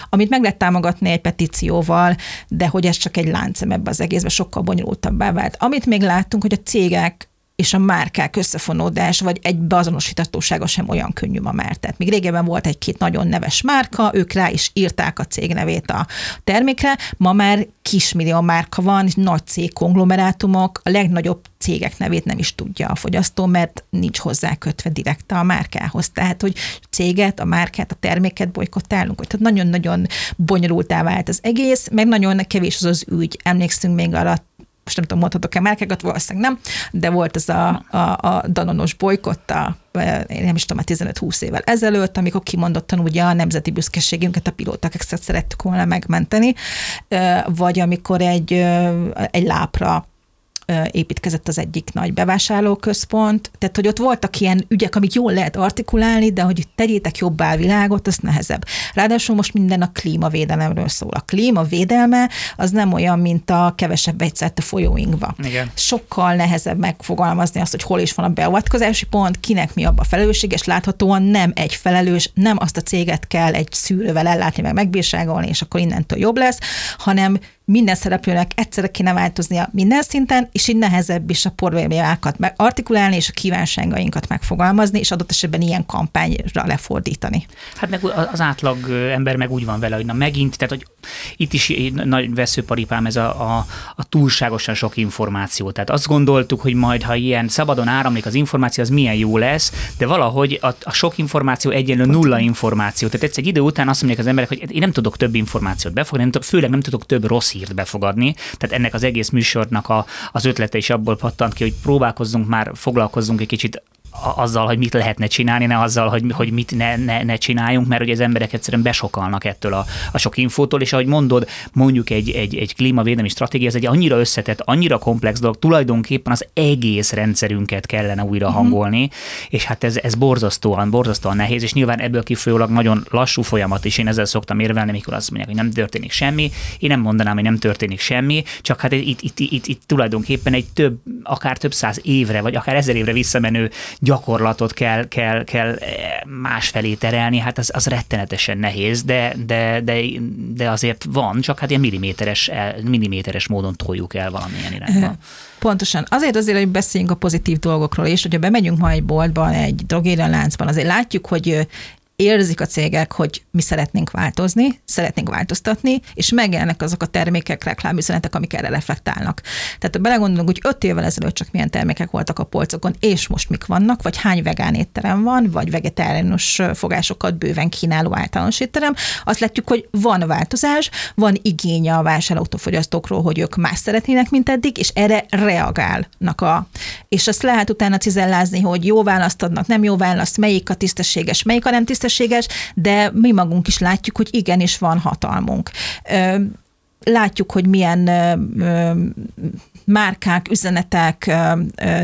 amit meg lehet támogatni egy petícióval, de hogy ez csak egy láncem ebbe az egészbe, sokkal bonyolultabbá vált. Amit még láttunk, hogy a cégek és a márkák összefonódás, vagy egy beazonosíthatósága sem olyan könnyű ma már. Tehát még régebben volt egy-két nagyon neves márka, ők rá is írták a cég nevét a termékre, ma már kismillió márka van, és nagy cég konglomerátumok, a legnagyobb cégek nevét nem is tudja a fogyasztó, mert nincs hozzá kötve direkt a márkához. Tehát, hogy céget, a márkát, a terméket bolykottálunk, tehát nagyon-nagyon bonyolultá vált az egész, meg nagyon kevés az az ügy. Emlékszünk még arra most nem tudom, mondhatok-e márkákat, valószínűleg nem, de volt ez a, a, a danonos bolykotta, én nem is tudom, 15-20 évvel ezelőtt, amikor kimondottan ugye a nemzeti büszkeségünket, a pilótákat szerettük volna megmenteni, vagy amikor egy, egy lápra építkezett az egyik nagy bevásárlóközpont, tehát hogy ott voltak ilyen ügyek, amik jól lehet artikulálni, de hogy tegyétek jobbá a világot, az nehezebb. Ráadásul most minden a klímavédelemről szól. A klímavédelme az nem olyan, mint a kevesebb vegyszert a folyóinkba. Igen. Sokkal nehezebb megfogalmazni azt, hogy hol is van a beavatkozási pont, kinek mi abba a felelősség, és láthatóan nem egy felelős, nem azt a céget kell egy szűrővel ellátni, meg megbírságolni, és akkor innentől jobb lesz, hanem minden szereplőnek egyszerre kéne változnia minden szinten, és így nehezebb is a problémákat meg artikulálni, és a kívánságainkat megfogalmazni, és adott esetben ilyen kampányra lefordítani. Hát meg az átlag ember meg úgy van vele, hogy na megint, tehát hogy itt is nagy veszőparipám ez a, a, a túlságosan sok információ. Tehát azt gondoltuk, hogy majd, ha ilyen szabadon áramlik az információ, az milyen jó lesz, de valahogy a, a sok információ egyenlő nulla információ. Tehát egyszer egy idő után azt mondják az emberek, hogy én nem tudok több információt befogadni, nem tudok, főleg nem tudok több rossz hírt befogadni. Tehát ennek az egész műsornak a, az ötlete is abból pattant ki, hogy próbálkozzunk már, foglalkozzunk egy kicsit azzal, hogy mit lehetne csinálni, ne azzal, hogy, hogy mit ne, ne, ne csináljunk, mert hogy az emberek egyszerűen besokalnak ettől a, a sok infótól, és ahogy mondod, mondjuk egy, egy, egy klímavédelmi stratégia, ez egy annyira összetett, annyira komplex dolog, tulajdonképpen az egész rendszerünket kellene újra uh-huh. hangolni, és hát ez, ez borzasztóan, borzasztóan nehéz, és nyilván ebből kifolyólag nagyon lassú folyamat is, én ezzel szoktam érvelni, mikor azt mondják, hogy nem történik semmi, én nem mondanám, hogy nem történik semmi, csak hát itt, itt, itt, itt, itt tulajdonképpen egy több, akár több száz évre, vagy akár ezer évre visszamenő gyakorlatot kell, kell, kell eh, másfelé terelni, hát az, az rettenetesen nehéz, de, de, de, de azért van, csak hát ilyen milliméteres, milliméteres módon toljuk el valamilyen irányba. Pontosan. Azért azért, hogy beszéljünk a pozitív dolgokról is, hogyha bemegyünk ma egy boltban, egy drogérialáncban, azért látjuk, hogy érzik a cégek, hogy mi szeretnénk változni, szeretnénk változtatni, és megjelennek azok a termékek, reklámüzenetek, amik erre reflektálnak. Tehát ha belegondolunk, hogy öt évvel ezelőtt csak milyen termékek voltak a polcokon, és most mik vannak, vagy hány vegán étterem van, vagy vegetáriánus fogásokat bőven kínáló általános étterem, azt látjuk, hogy van változás, van igénye a vásárlótófogyasztókról, hogy ők más szeretnének, mint eddig, és erre reagálnak a. És azt lehet utána cizellázni, hogy jó választ adnak, nem jó választ, melyik a tisztességes, melyik a nem tisztességes, tisztességes, de mi magunk is látjuk, hogy igenis van hatalmunk. Látjuk, hogy milyen márkák, üzenetek,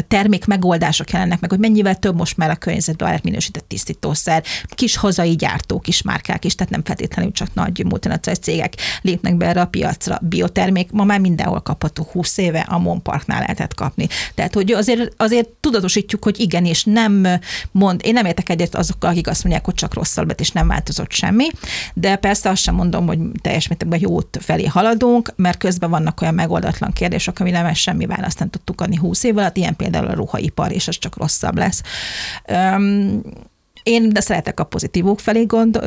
termék megoldások jelennek meg, hogy mennyivel több most már a környezetbarát minősített tisztítószer, kis hazai gyártó, kis márkák is, tehát nem feltétlenül csak nagy multinacionális cégek lépnek be erre a piacra. Biotermék ma már mindenhol kapható, 20 éve a Mon Parknál lehetett kapni. Tehát, hogy azért, azért tudatosítjuk, hogy igen, és nem mond, én nem értek egyet azokkal, akik azt mondják, hogy csak rosszabb és nem változott semmi, de persze azt sem mondom, hogy teljes mértékben jót felé haladunk, mert közben vannak olyan megoldatlan kérdések, ami nem mert semmi választ nem tudtuk adni 20 év alatt, ilyen például a ruhaipar, és az csak rosszabb lesz. Um, én de szeretek a pozitívok felé gond,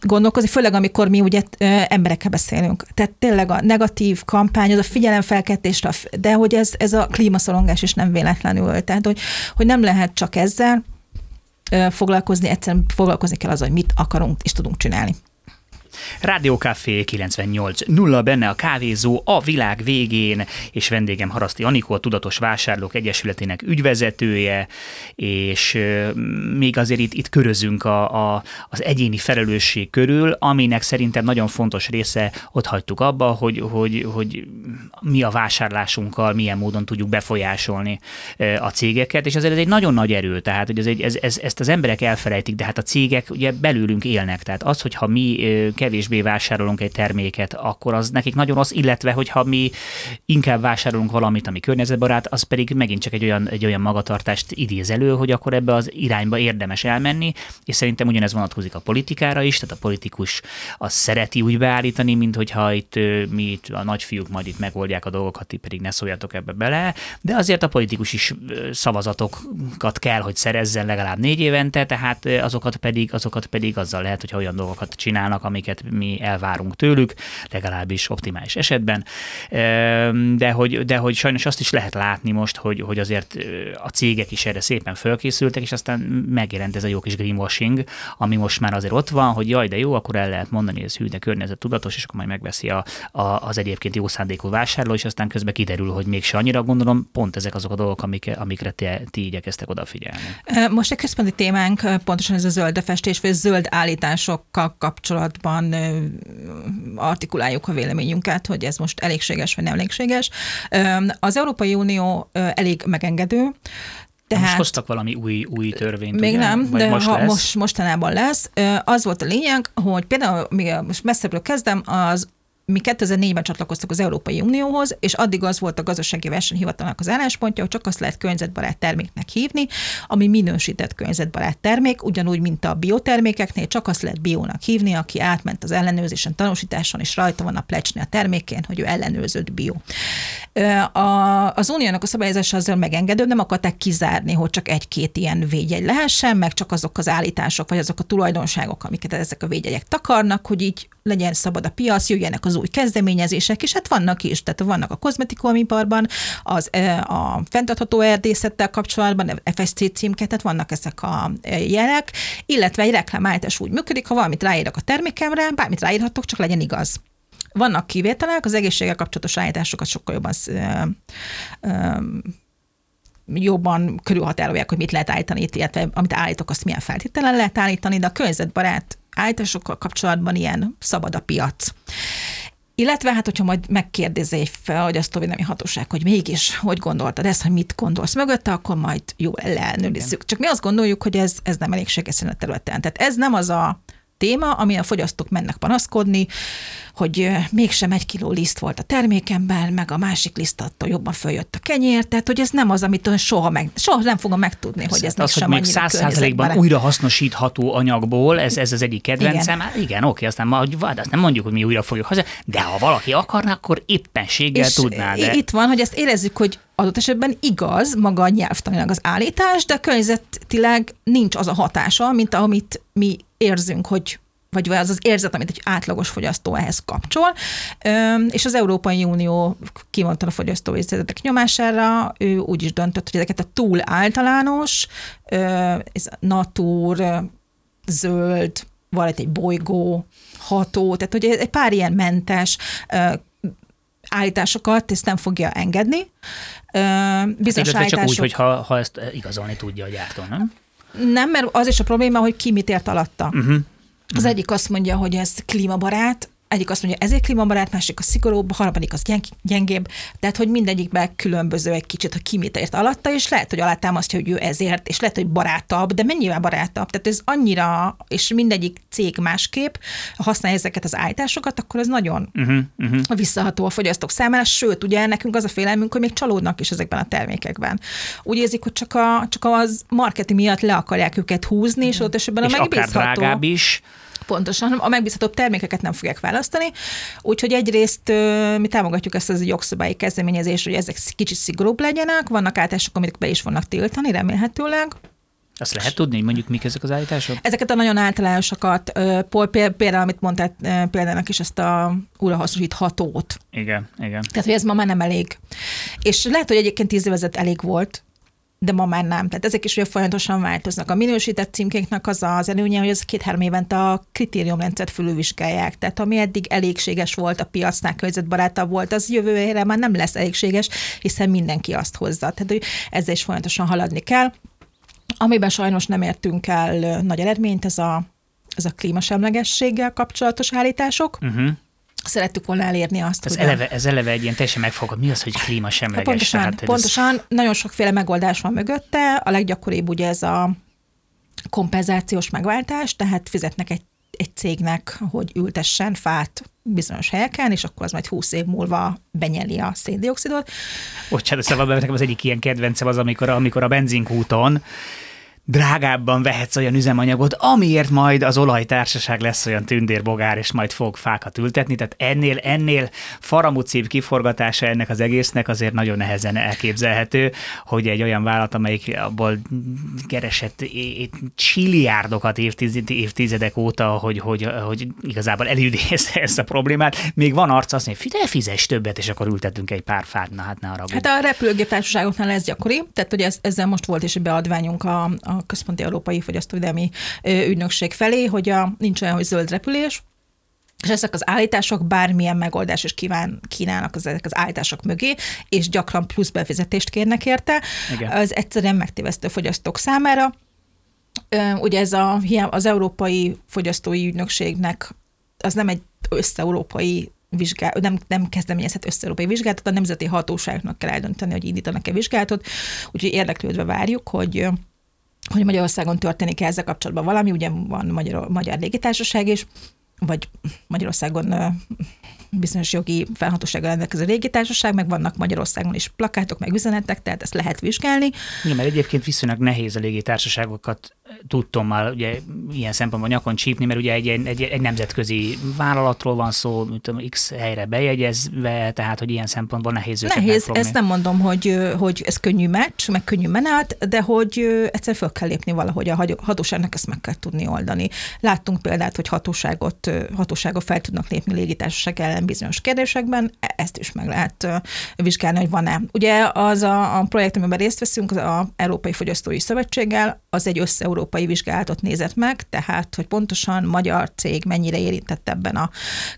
gondolkozni, főleg amikor mi ugye emberekkel beszélünk. Tehát tényleg a negatív kampány, az a figyelemfelkeltés, de hogy ez, ez a klímaszorongás is nem véletlenül. Tehát, hogy, hogy nem lehet csak ezzel foglalkozni, egyszerűen foglalkozni kell az, hogy mit akarunk és tudunk csinálni. Rádiókafé 98 nulla benne a kávézó a világ végén, és vendégem Haraszti Anikó, a Tudatos Vásárlók Egyesületének ügyvezetője, és még azért itt, itt körözünk a, a, az egyéni felelősség körül, aminek szerintem nagyon fontos része ott hagytuk abba, hogy, hogy, hogy mi a vásárlásunkkal, milyen módon tudjuk befolyásolni a cégeket, és azért ez egy nagyon nagy erő, tehát hogy ez egy, ez, ez, ezt az emberek elfelejtik, de hát a cégek ugye belőlünk élnek, tehát az, hogyha mi kevésbé vásárolunk egy terméket, akkor az nekik nagyon rossz, illetve hogyha mi inkább vásárolunk valamit, ami környezetbarát, az pedig megint csak egy olyan, egy olyan magatartást idéz elő, hogy akkor ebbe az irányba érdemes elmenni, és szerintem ugyanez vonatkozik a politikára is, tehát a politikus az szereti úgy beállítani, mint hogyha itt mi itt a nagyfiúk majd itt megoldják a dolgokat, ti pedig ne szóljatok ebbe bele, de azért a politikus is szavazatokat kell, hogy szerezzen legalább négy évente, tehát azokat pedig, azokat pedig azzal lehet, hogy olyan dolgokat csinálnak, amiket amiket mi elvárunk tőlük, legalábbis optimális esetben. De hogy, de hogy sajnos azt is lehet látni most, hogy, hogy azért a cégek is erre szépen fölkészültek, és aztán megjelent ez a jó kis greenwashing, ami most már azért ott van, hogy jaj, de jó, akkor el lehet mondani, hogy ez hű, de környezet tudatos, és akkor majd megveszi a, a, az egyébként jó szándékú vásárló, és aztán közben kiderül, hogy mégse annyira gondolom, pont ezek azok a dolgok, amik, amikre ti, ti igyekeztek odafigyelni. Most egy központi témánk pontosan ez a zöld festés, vagy zöld állításokkal kapcsolatban nyíltan artikuláljuk a véleményünket, hogy ez most elégséges vagy nem elégséges. Az Európai Unió elég megengedő, tehát, most hoztak valami új, új törvényt, Még ugye? nem, Vagy de most ha lesz? most, mostanában lesz. Az volt a lényeg, hogy például, még most messzebbről kezdem, az mi 2004-ben csatlakoztak az Európai Unióhoz, és addig az volt a gazdasági versenyhivatalnak az álláspontja, hogy csak azt lehet környezetbarát terméknek hívni, ami minősített környezetbarát termék, ugyanúgy, mint a biotermékeknél, csak azt lehet biónak hívni, aki átment az ellenőrzésen, tanúsításon, és rajta van a plecsni a termékén, hogy ő ellenőrzött bio. A, az uniónak a szabályozása azért megengedő, nem akarták kizárni, hogy csak egy-két ilyen védjegy lehessen, meg csak azok az állítások, vagy azok a tulajdonságok, amiket ezek a védjegyek takarnak, hogy így legyen szabad a piac, jöjjenek az új kezdeményezések, és hát vannak is, tehát vannak a kozmetikumiparban, az, a fenntartható erdészettel kapcsolatban, FSC címket, tehát vannak ezek a jelek, illetve egy reklámállítás úgy működik, ha valamit ráírok a termékemre, bármit ráírhatok, csak legyen igaz. Vannak kivételek, az egészséggel kapcsolatos állításokat sokkal jobban jobban körülhatárolják, hogy mit lehet állítani, illetve amit állítok, azt milyen feltételen lehet állítani, de a környezetbarát állításokkal kapcsolatban ilyen szabad a piac. Illetve hát, hogyha majd megkérdezi egy felhagyasztóvédelmi hatóság, hogy mégis hogy gondoltad ezt, hogy mit gondolsz mögötte, akkor majd jó ellenőrizzük. Csak mi azt gondoljuk, hogy ez, ez nem elégséges a területen. Tehát ez nem az a téma, ami a fogyasztók mennek panaszkodni, hogy mégsem egy kiló liszt volt a termékemben, meg a másik liszt attól jobban följött a kenyér, tehát hogy ez nem az, amit soha, meg, soha nem fogom megtudni, hogy ez az, hogy még száz százalékban újra hasznosítható anyagból, ez, ez az egyik kedvencem. Igen, hát igen oké, aztán ma, azt nem mondjuk, hogy mi újra fogjuk haza, de ha valaki akarná, akkor éppenséggel és tudná. De... Itt van, hogy ezt érezzük, hogy adott esetben igaz maga a nyelvtanilag az állítás, de környezetileg nincs az a hatása, mint amit mi érzünk, hogy vagy az az érzet, amit egy átlagos fogyasztó ehhez kapcsol, és az Európai Unió kimondta a fogyasztói szervezetek nyomására, ő úgy is döntött, hogy ezeket a túl általános, ez natur, zöld, valahogy egy bolygó, ható, tehát hogy egy pár ilyen mentes állításokat ezt nem fogja engedni. Bizonyos állítások... csak úgy, hogy ha, ha ezt igazolni tudja a gyártó, nem? Nem, mert az is a probléma, hogy ki mit ért alatta. Uh-huh. Az egyik azt mondja, hogy ez klímabarát, egyik azt mondja, ezért klímabarát, másik a szigorúbb, a harmadik az gyeng, gyengébb, tehát hogy mindegyikben különböző egy kicsit, hogy ki mit ért alatta, és lehet, hogy alátámasztja, hogy ő ezért, és lehet, hogy barátabb, de mennyivel barátabb. Tehát ez annyira, és mindegyik cég másképp használja ezeket az állításokat, akkor ez nagyon uh-huh, uh-huh. visszaható a fogyasztók számára, sőt, ugye nekünk az a félelmünk, hogy még csalódnak is ezekben a termékekben. Úgy érzik, hogy csak, a, csak az marketing miatt le akarják őket húzni, és ott esetben a megbízható. Drágább is Pontosan, a megbízhatóbb termékeket nem fogják választani, úgyhogy egyrészt mi támogatjuk ezt az jogszabályi kezdeményezést, hogy ezek kicsit szigorúbb legyenek, vannak állítások, amik be is vannak tiltani, remélhetőleg. Azt lehet tudni, hogy mondjuk mik ezek az állítások? Ezeket a nagyon általánosokat, például, amit mondtál példának is, ezt a újrahasznosíthatót. Igen, igen. Tehát, hogy ez ma már nem elég. És lehet, hogy egyébként tíz évezet elég volt, de ma már nem. Tehát ezek is ugye folyamatosan változnak. A minősített címkéknek az az előnye, hogy az két-három évente a kritériumrendszert fölülvizsgálják. Tehát ami eddig elégséges volt, a piacnál környezetbarátabb volt, az jövőre már nem lesz elégséges, hiszen mindenki azt hozza. Tehát hogy ezzel is folyamatosan haladni kell. Amiben sajnos nem értünk el nagy eredményt, ez a, ez a klímasemlegességgel kapcsolatos állítások. Uh-huh szerettük volna elérni azt. Ez, eleve, ez eleve egy ilyen teljesen megfogad. Mi az, hogy klímasemleges? Pontosan, Tehát, pontosan ez... nagyon sokféle megoldás van mögötte. A leggyakoribb ugye ez a kompenzációs megváltás, tehát fizetnek egy, egy cégnek, hogy ültessen fát bizonyos helyeken, és akkor az majd 20 év múlva benyeli a széndiokszidot. Bocsánat, szóval nekem az egyik ilyen kedvencem az, amikor, amikor a benzinkúton drágábban vehetsz olyan üzemanyagot, amiért majd az olajtársaság lesz olyan tündérbogár, és majd fog fákat ültetni. Tehát ennél, ennél faramúcibb kiforgatása ennek az egésznek azért nagyon nehezen elképzelhető, hogy egy olyan vállalat, amelyik abból keresett csiliárdokat évtizedek óta, hogy, hogy, hogy igazából elidézze ezt a problémát, még van arc azt mondja, figyelj, fizes többet, és akkor ültetünk egy pár fát, na hát ne arra. Hát a repülőgép társaságoknál ez gyakori, tehát hogy ez, ezzel most volt is egy beadványunk a, a Központi Európai Fogyasztóvédelmi Ügynökség felé, hogy a, nincs olyan, hogy zöld repülés, és ezek az állítások bármilyen megoldás is kíván, kínálnak az, ezek az állítások mögé, és gyakran plusz befizetést kérnek érte. Igen. Az egyszerűen megtévesztő fogyasztók számára. Ugye ez a, az Európai Fogyasztói Ügynökségnek az nem egy összeurópai vizsgálat, nem, nem kezdeményezhet összeurópai vizsgálatot, a nemzeti hatóságnak kell eldönteni, hogy indítanak-e vizsgálatot, úgyhogy érdeklődve várjuk, hogy hogy Magyarországon történik ezzel kapcsolatban valami, ugye van Magyar, Magyar Légitársaság is, vagy Magyarországon bizonyos jogi felhatósággal rendelkező légitársaság, meg vannak Magyarországon is plakátok, meg üzenetek, tehát ezt lehet vizsgálni. Igen, mert egyébként viszonylag nehéz a légitársaságokat tudtom már ugye ilyen szempontból nyakon csípni, mert ugye egy, egy, egy nemzetközi vállalatról van szó, tudom, X helyre bejegyezve, tehát hogy ilyen szempontból nehéz őket Nehéz, megfogni. ezt nem mondom, hogy, hogy ez könnyű meccs, meg könnyű menet, de hogy egyszer föl kell lépni valahogy, a hatóságnak ezt meg kell tudni oldani. Láttunk példát, hogy hatóságot, hatóságot fel tudnak lépni légitársaság ellen bizonyos kérdésekben, e, ezt is meg lehet vizsgálni, hogy van-e. Ugye az a, a projekt, amiben részt veszünk, az a Európai Fogyasztói Szövetséggel, az egy össze európai vizsgálatot nézett meg, tehát hogy pontosan magyar cég mennyire érintett ebben a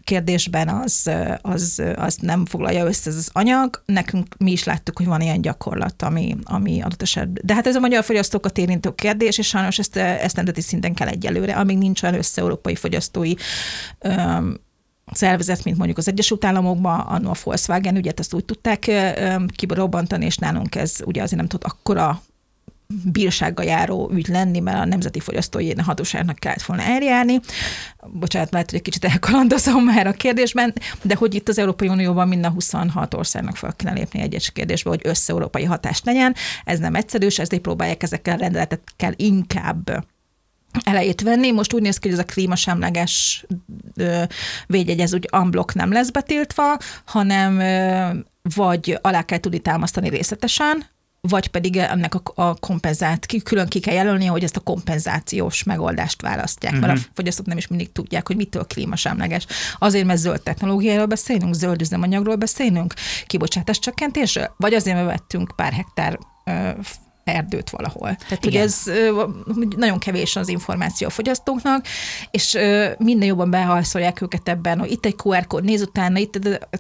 kérdésben, az, az, az nem foglalja össze ez az anyag. Nekünk mi is láttuk, hogy van ilyen gyakorlat, ami, ami adott esetben. De hát ez a magyar fogyasztókat érintő kérdés, és sajnos ezt, ezt nemzeti szinten kell egyelőre, amíg nincs olyan össze-európai fogyasztói öm, szervezet, mint mondjuk az Egyesült Államokban, annó a Volkswagen ügyet, azt úgy tudták kirobbantani, és nálunk ez ugye azért nem tud akkora bírsággal járó ügy lenni, mert a Nemzeti Fogyasztói Hatóságnak kellett volna eljárni. Bocsánat, lehet, hogy egy kicsit elkalandozom már a kérdésben, de hogy itt az Európai Unióban minden 26 országnak fel kéne lépni egy kérdésbe, hogy össze-európai hatást legyen. Ez nem egyszerű, és ezért próbálják ezekkel a rendeletekkel inkább elejét venni. Most úgy néz ki, hogy ez a klímasemleges védjegy, úgy unblock nem lesz betiltva, hanem vagy alá kell tudni támasztani részletesen, vagy pedig ennek a, a kompenzát, külön ki kell jelölni, hogy ezt a kompenzációs megoldást választják, uh-huh. mert a mhm. fogyasztók nem is mindig tudják, hogy mitől klímasemleges. Azért, mert zöld technológiáról beszélünk, zöld üzemanyagról beszélünk, kibocsátás csökkentésről, vagy azért, mert vettünk pár hektár erdőt valahol. Tehát, hogy ez nagyon kevés az információ a fogyasztóknak, és minden jobban behalszolják őket ebben, hogy itt egy QR kód, néz utána, itt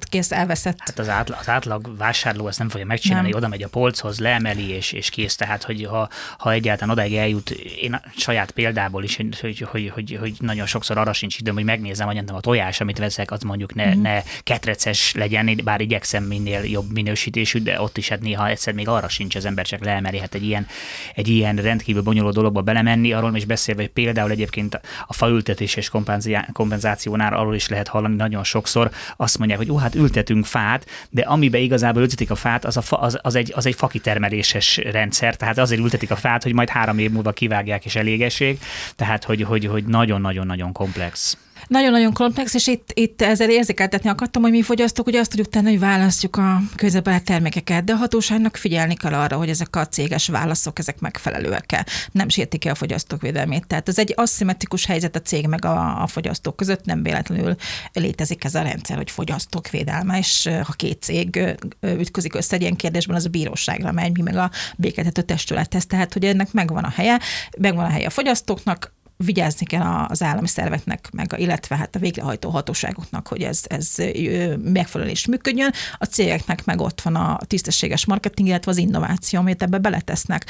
kész elveszett. Hát az átlag, az átlag vásárló ezt nem fogja megcsinálni, nem. oda megy a polchoz, leemeli, és, és kész. Tehát, hogy ha, ha egyáltalán odáig eljut, én a saját példából is, hogy, hogy, hogy, hogy, hogy nagyon sokszor arra sincs időm, hogy megnézem, hogy a tojás, amit veszek, az mondjuk ne, mm. ne ketreces legyen, bár igyekszem minél jobb minősítésű, de ott is hát néha egyszer még arra sincs az ember, csak leemeli. Hát egy ilyen, egy ilyen rendkívül bonyolult dologba belemenni, arról is beszélve, hogy például egyébként a faültetés és kompenzációnál arról is lehet hallani nagyon sokszor, azt mondják, hogy ó, hát ültetünk fát, de amiben igazából ültetik a fát, az, a fa, az, az, egy, az egy fakitermeléses rendszer, tehát azért ültetik a fát, hogy majd három év múlva kivágják és elégessék, tehát hogy nagyon-nagyon-nagyon komplex. Nagyon-nagyon komplex, és itt, itt ezzel érzékeltetni akartam, hogy mi fogyasztók ugye azt tudjuk tenni, hogy választjuk a közepelt termékeket, de a hatóságnak figyelni kell arra, hogy ezek a céges válaszok, ezek megfelelőek-e, nem sértik el a fogyasztók védelmét. Tehát ez egy aszimmetrikus helyzet a cég meg a, a fogyasztók között, nem véletlenül létezik ez a rendszer, hogy fogyasztók védelme, és ha két cég ütközik össze egy ilyen kérdésben, az a bíróságra megy, mi meg a békéltető testülethez. Tehát, hogy ennek megvan a helye, megvan a helye a fogyasztóknak, vigyázni kell az állami szerveknek, meg, illetve hát a végrehajtó hatóságoknak, hogy ez, ez megfelelően is működjön. A cégeknek meg ott van a tisztességes marketing, illetve az innováció, amit ebbe beletesznek.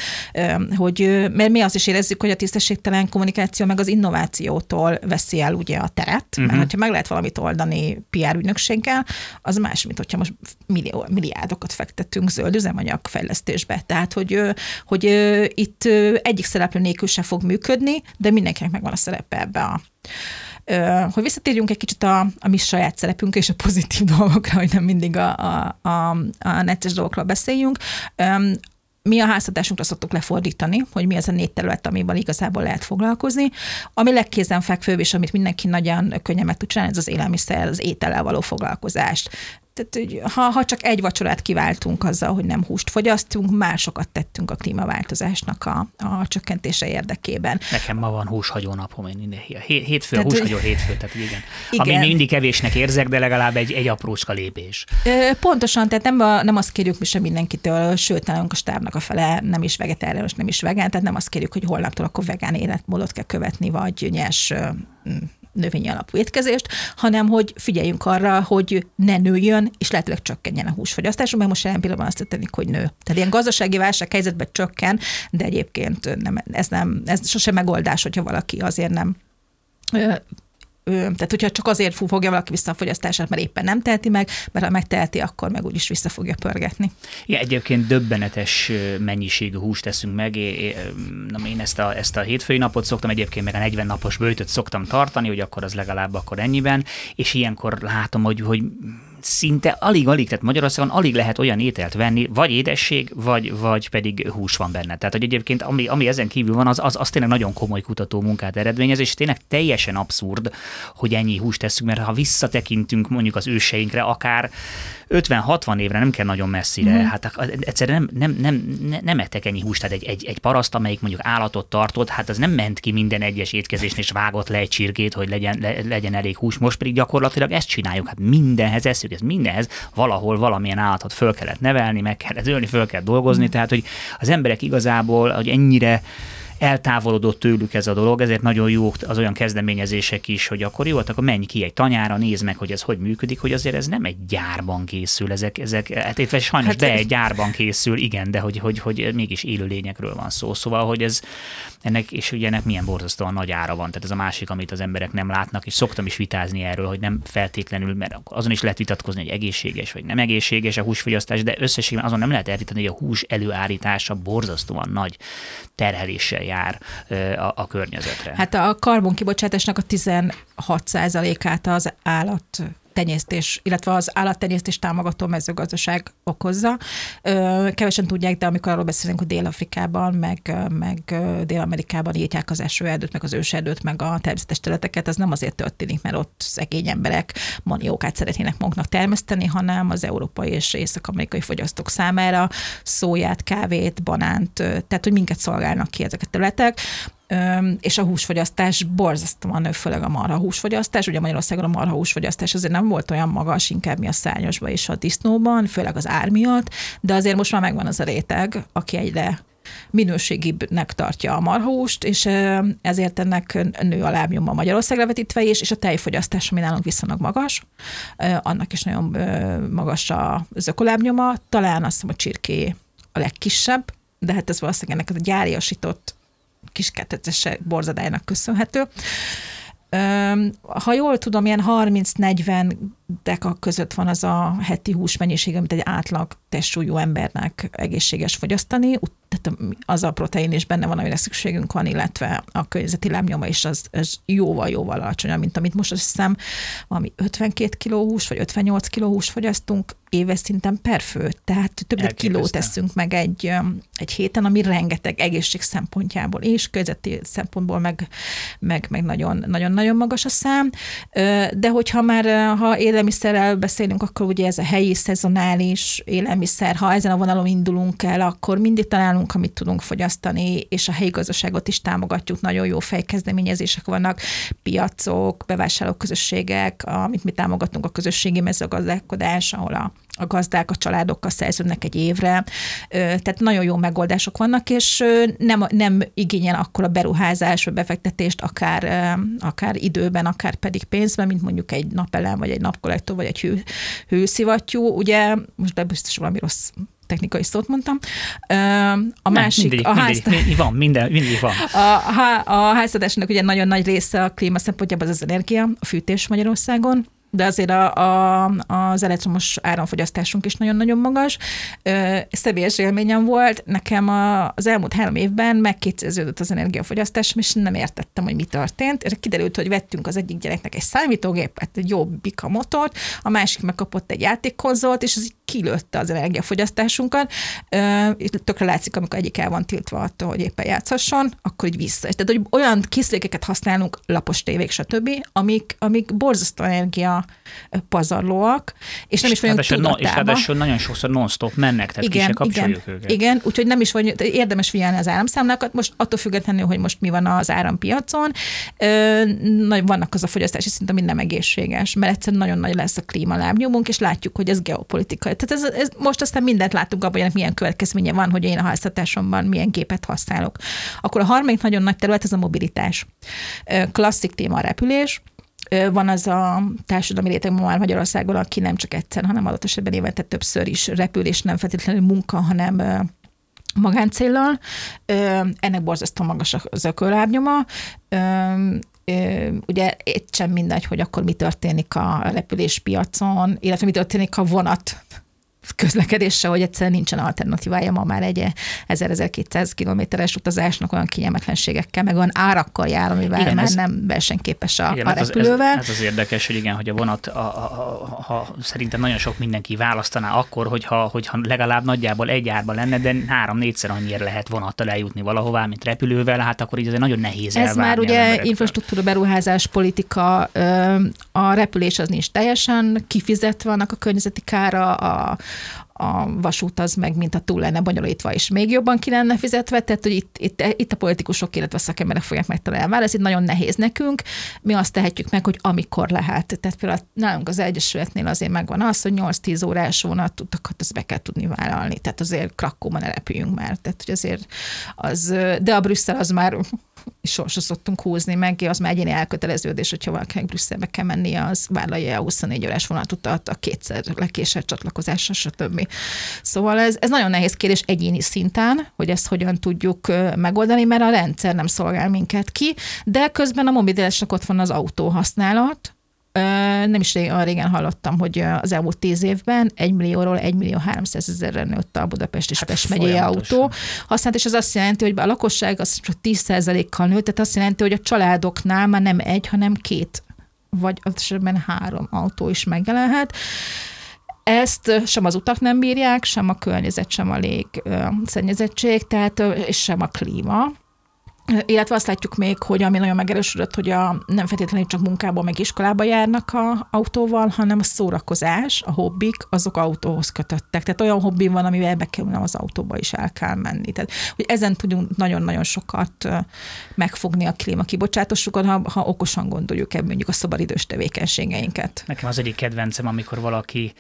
Hogy, mert mi azt is érezzük, hogy a tisztességtelen kommunikáció meg az innovációtól veszi el ugye a teret, uh-huh. mert mhm. ha meg lehet valamit oldani PR ügynökséggel, az más, mint hogyha most millió, milliárdokat fektetünk zöld üzemanyag fejlesztésbe. Tehát, hogy, hogy itt egyik szereplő nélkül se fog működni, de mindenki mindenkinek megvan a szerepe ebbe a hogy visszatérjünk egy kicsit a, a mi saját szerepünk és a pozitív dolgokra, hogy nem mindig a, a, a, a netes dolgokról beszéljünk. Mi a háztatásunkra szoktuk lefordítani, hogy mi az a négy terület, amivel igazából lehet foglalkozni. Ami legkézenfekvőbb, és amit mindenki nagyon könnyen meg tud csinálni, ez az élelmiszer, az étellel való foglalkozást. Tehát, hogy ha, ha csak egy vacsorát kiváltunk azzal, hogy nem húst fogyasztunk, másokat tettünk a klímaváltozásnak a, a csökkentése érdekében. Nekem ma van húshagyó napom, én minden hétfő, tehát, húshagyó hétfő, tehát igen. igen. Ami mindig kevésnek érzek, de legalább egy, egy aprócska lépés. Pontosan, tehát nem, a, nem azt kérjük mi sem mindenkitől, sőt, nálunk a stábnak a fele nem is vegetáriánus, nem is vegán, tehát nem azt kérjük, hogy holnaptól akkor vegán életmódot kell követni, vagy nyers növényi alapú étkezést, hanem hogy figyeljünk arra, hogy ne nőjön, és lehetőleg csökkenjen a húsfogyasztás, mert most jelen pillanatban azt tenni, hogy nő. Tehát ilyen gazdasági válság helyzetben csökken, de egyébként nem, ez, nem, ez sosem megoldás, hogyha valaki azért nem tehát hogyha csak azért fogja valaki vissza a fogyasztását, mert éppen nem teheti meg, mert ha megteheti, akkor meg úgyis vissza fogja pörgetni. Ja, egyébként döbbenetes mennyiségű húst teszünk meg. Én, én ezt a, ezt a hétfői napot szoktam, egyébként meg a 40 napos bőtöt szoktam tartani, hogy akkor az legalább akkor ennyiben, és ilyenkor látom, hogy, hogy szinte alig-alig, tehát Magyarországon alig lehet olyan ételt venni, vagy édesség, vagy, vagy pedig hús van benne. Tehát, hogy egyébként ami, ami ezen kívül van, az, az, az tényleg nagyon komoly kutató munkát eredményez, és tényleg teljesen abszurd, hogy ennyi húst teszünk, mert ha visszatekintünk mondjuk az őseinkre, akár 50-60 évre nem kell nagyon messzire, mm. hát egyszerűen nem, nem, nem, nem ettek ennyi húst, tehát egy, egy, egy paraszt, amelyik mondjuk állatot tartott, hát az nem ment ki minden egyes étkezésnél, és vágott le egy csirkét, hogy legyen, le, legyen elég hús. Most pedig gyakorlatilag ezt csináljuk, hát mindenhez eszük, ez mindenhez valahol valamilyen állatot föl kellett nevelni, meg kellett ölni, föl kell dolgozni, tehát hogy az emberek igazából, hogy ennyire eltávolodott tőlük ez a dolog, ezért nagyon jók az olyan kezdeményezések is, hogy akkor jó, hát akkor menj ki egy tanyára, nézd meg, hogy ez hogy működik, hogy azért ez nem egy gyárban készül, ezek, ezek hát itt sajnos hát, de egy gyárban készül, igen, de hogy, hogy, hogy mégis élőlényekről van szó. Szóval, hogy ez ennek, és ugye ennek milyen borzasztóan nagy ára van. Tehát ez a másik, amit az emberek nem látnak, és szoktam is vitázni erről, hogy nem feltétlenül, mert azon is lehet vitatkozni, hogy egészséges vagy nem egészséges a húsfogyasztás, de összességében azon nem lehet elvitatni, hogy a hús előállítása borzasztóan nagy terheléssel jár a, a környezetre. Hát a karbonkibocsátásnak a 16%-át az állat tenyésztés, illetve az állattenyésztés támogató mezőgazdaság okozza. Kevesen tudják, de amikor arról beszélünk, hogy Dél-Afrikában, meg, meg Dél-Amerikában írtják az esőerdőt, meg az őserdőt, meg a természetes területeket, az nem azért történik, mert ott szegény emberek maniókát szeretnének maguknak termeszteni, hanem az európai és észak-amerikai fogyasztók számára szóját, kávét, banánt, tehát hogy minket szolgálnak ki ezek a területek és a húsfogyasztás borzasztóan nő, főleg a marha húsfogyasztás. Ugye Magyarországon a marha húsfogyasztás azért nem volt olyan magas, inkább mi a szányosban és a disznóban, főleg az ár miatt, de azért most már megvan az a réteg, aki egyre minőségibbnek tartja a marhahúst, és ezért ennek nő a lábnyoma Magyarországra vetítve is, és a tejfogyasztás, ami nálunk viszonylag magas, annak is nagyon magas az ökolábnyoma, talán azt hiszem a csirké a legkisebb, de hát ez valószínűleg ennek a gyáriasított kiskertecesek borzadájának köszönhető. Ha jól tudom, ilyen 30-40 deka között van az a heti húsmennyiség, amit egy átlag testsúlyú embernek egészséges fogyasztani, tehát az a protein is benne van, amire szükségünk van, illetve a környezeti lábnyoma is az, az jóval-jóval alacsonyabb, mint amit most azt hiszem, valami 52 kg hús, vagy 58 kg hús fogyasztunk éves szinten per fő, tehát több egy kilót teszünk meg egy, egy héten, ami rengeteg egészség szempontjából és közötti szempontból meg, meg, meg nagyon, nagyon, nagyon magas a szám, de hogyha már ha élelmiszerrel beszélünk, akkor ugye ez a helyi szezonális élelmiszer, ha ezen a vonalon indulunk el, akkor mindig találunk, amit tudunk fogyasztani, és a helyi gazdaságot is támogatjuk, nagyon jó fejkezdeményezések vannak, piacok, bevásárlóközösségek, amit mi támogatunk, a közösségi mezőgazdálkodás, ahol a a gazdák a családokkal szerződnek egy évre, tehát nagyon jó megoldások vannak, és nem, nem igényel akkor a beruházás, vagy befektetést, akár, akár időben, akár pedig pénzben, mint mondjuk egy napelem, vagy egy napkollektor, vagy egy hő, hőszivattyú. Ugye, most de biztos valami rossz technikai szót mondtam. A másik, mindig, a ház... mindig, mindig van, minden, mindig van. A, a háztartásnak ugye nagyon nagy része a klíma szempontjából az az energia, a fűtés Magyarországon, de azért a, a, az elektromos áramfogyasztásunk is nagyon-nagyon magas. Személyes élményem volt, nekem a, az elmúlt három évben megkétszerződött az energiafogyasztásom, és nem értettem, hogy mi történt. Kiderült, hogy vettünk az egyik gyereknek egy számítógépet, egy jó bika motort, a másik megkapott egy játékkonzolt, és az így kilőtte az energiafogyasztásunkat. Tökre látszik, amikor egyik el van tiltva attól, hogy éppen játszhasson, akkor így vissza. Tehát, hogy olyan készülékeket használunk, lapos tévék, stb., amik, amik borzasztó energia pazarlóak, és nem is vagyunk tudatában. És ráadásul nagyon sokszor non-stop mennek, tehát igen, ki igen, őket. Igen, úgyhogy nem is vagy, érdemes figyelni az áramszámlákat, most attól függetlenül, hogy most mi van az árampiacon, ö, vannak az a fogyasztási szint, ami nem egészséges, mert egyszerűen nagyon nagy lesz a klímalábnyomunk, és látjuk, hogy ez geopolitikai. Tehát ez, ez most aztán mindent látunk abban, hogy milyen következménye van, hogy én a háztartásomban milyen gépet használok. Akkor a harmadik nagyon nagy terület ez a mobilitás. Klasszik téma a repülés, van az a társadalmi réteg ma már Magyarországon, aki nem csak egyszer, hanem adott esetben évente többször is repül, és nem feltétlenül munka, hanem magáncéllal. Ennek borzasztó magas az ökölábnyoma ugye itt sem mindegy, hogy akkor mi történik a repüléspiacon, illetve mi történik a vonat közlekedéssel, hogy egyszerűen nincsen alternatívája ma már egy 1000-1200 kilométeres utazásnak olyan kényelmetlenségekkel, meg olyan árakkal jár, amivel igen, már ez, nem versenyképes a, igen, a repülővel. Ez, ez, az érdekes, hogy igen, hogy a vonat, a, a, a, ha szerintem nagyon sok mindenki választaná akkor, hogyha, hogyha legalább nagyjából egy árban lenne, de három-négyszer annyira lehet vonattal eljutni valahová, mint repülővel, hát akkor így azért nagyon nehéz Ez már ugye infrastruktúra beruházás politika, a repülés az nincs teljesen kifizetve, annak a környezeti kára, a, a vasút az meg, mint a túl lenne bonyolítva, és még jobban ki lenne fizetve, tehát hogy itt, itt, itt a politikusok, illetve a szakemberek fogják megtalálni a Ez itt nagyon nehéz nekünk. Mi azt tehetjük meg, hogy amikor lehet. Tehát például nálunk az Egyesületnél azért megvan az, hogy 8-10 órás vonatutakat azt be kell tudni vállalni. Tehát azért Krakóban ne repüljünk már. Tehát, hogy azért az, de a Brüsszel az már sorsra szoktunk húzni meg, az már egyéni elköteleződés, hogyha valakinek Brüsszelbe kell mennie, az vállalja a 24 órás vonatutat, a kétszer lekésett csatlakozásra, stb. Szóval ez, ez nagyon nehéz kérdés egyéni szinten, hogy ezt hogyan tudjuk megoldani, mert a rendszer nem szolgál minket ki, de közben a mobilitásnak ott van az autóhasználat, nem is olyan régen hallottam, hogy az elmúlt tíz évben 1 millióról 1 millió 300 ezerre nőtt a Budapest és hát Pest megyei autó használat, és az azt jelenti, hogy a lakosság az csak 10%-kal nőtt, tehát azt jelenti, hogy a családoknál már nem egy, hanem két, vagy esetben három autó is megjelenhet. Ezt sem az utak nem bírják, sem a környezet, sem a lég szennyezettség, tehát, és sem a klíma. Illetve azt látjuk még, hogy ami nagyon megerősödött, hogy a, nem feltétlenül csak munkába, meg iskolába járnak a autóval, hanem a szórakozás, a hobbik, azok autóhoz kötöttek. Tehát olyan hobbi van, amivel be kell az autóba is el kell menni. Tehát, hogy ezen tudunk nagyon-nagyon sokat megfogni a klímakibocsátásokat, ha, ha okosan gondoljuk ebben mondjuk a szabadidős tevékenységeinket. Nekem az egyik kedvencem, amikor valaki,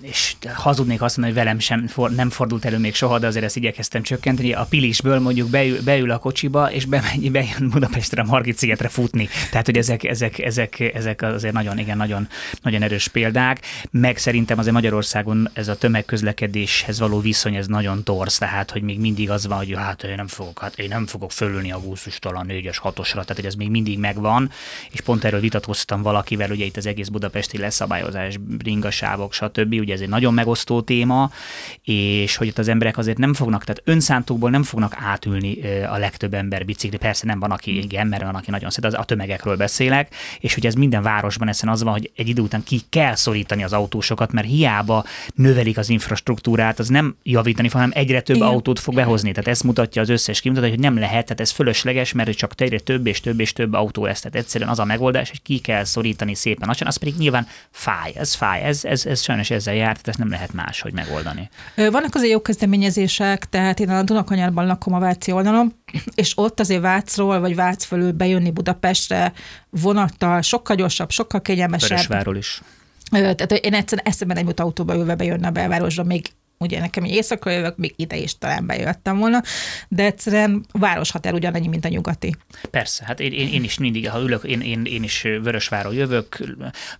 és hazudnék azt mondani, hogy velem sem for, nem fordult elő még soha, de azért ezt igyekeztem csökkenteni, a pilisből mondjuk beül, beül a kocsiba, és bemegy, bejön Budapestre, Margit szigetre futni. Tehát, hogy ezek, ezek, ezek, ezek azért nagyon, igen, nagyon, nagyon erős példák. Meg szerintem azért Magyarországon ez a tömegközlekedéshez való viszony, ez nagyon torz, tehát, hogy még mindig az van, hogy hát én nem fogok, hát én nem fogok fölülni a gusztustól a 4-es, 6-osra, tehát hogy ez még mindig megvan, és pont erről vitatkoztam valakivel, ugye itt az egész budapesti leszabályozás, bringasávok, stb. Ugye ez egy nagyon megosztó téma, és hogy itt az emberek azért nem fognak, tehát önszántukból nem fognak átülni a legtöbb legtöbb ember bicikli, persze nem van, aki hmm. igen, mert van, aki nagyon szeret, a tömegekről beszélek, és hogy ez minden városban ezen az van, hogy egy idő után ki kell szorítani az autósokat, mert hiába növelik az infrastruktúrát, az nem javítani, hanem egyre több igen. autót fog behozni. Tehát ezt mutatja az összes kimutatás, hogy nem lehet, tehát ez fölösleges, mert csak egyre több és több és több autó lesz. Tehát egyszerűen az a megoldás, hogy ki kell szorítani szépen lassan, az pedig nyilván fáj, ez fáj, ez, ez, ez sajnos ezzel jár, tehát ezt nem lehet máshogy megoldani. Vannak azért jó kezdeményezések, tehát én a Dunakanyarban lakom a Váci oldalon, és ott azért Vácról, vagy Vác fölül bejönni Budapestre vonattal sokkal gyorsabb, sokkal kényelmesebb. Vörösváról is. Tehát én egyszerűen eszemben nem jut autóba ülve bejönne a belvárosba, még ugye nekem éjszakra jövök, még ide is talán bejöttem volna, de egyszerűen a városhatár ugyanannyi, mint a nyugati. Persze, hát én, én, is mindig, ha ülök, én, én, én is Vörösváról jövök,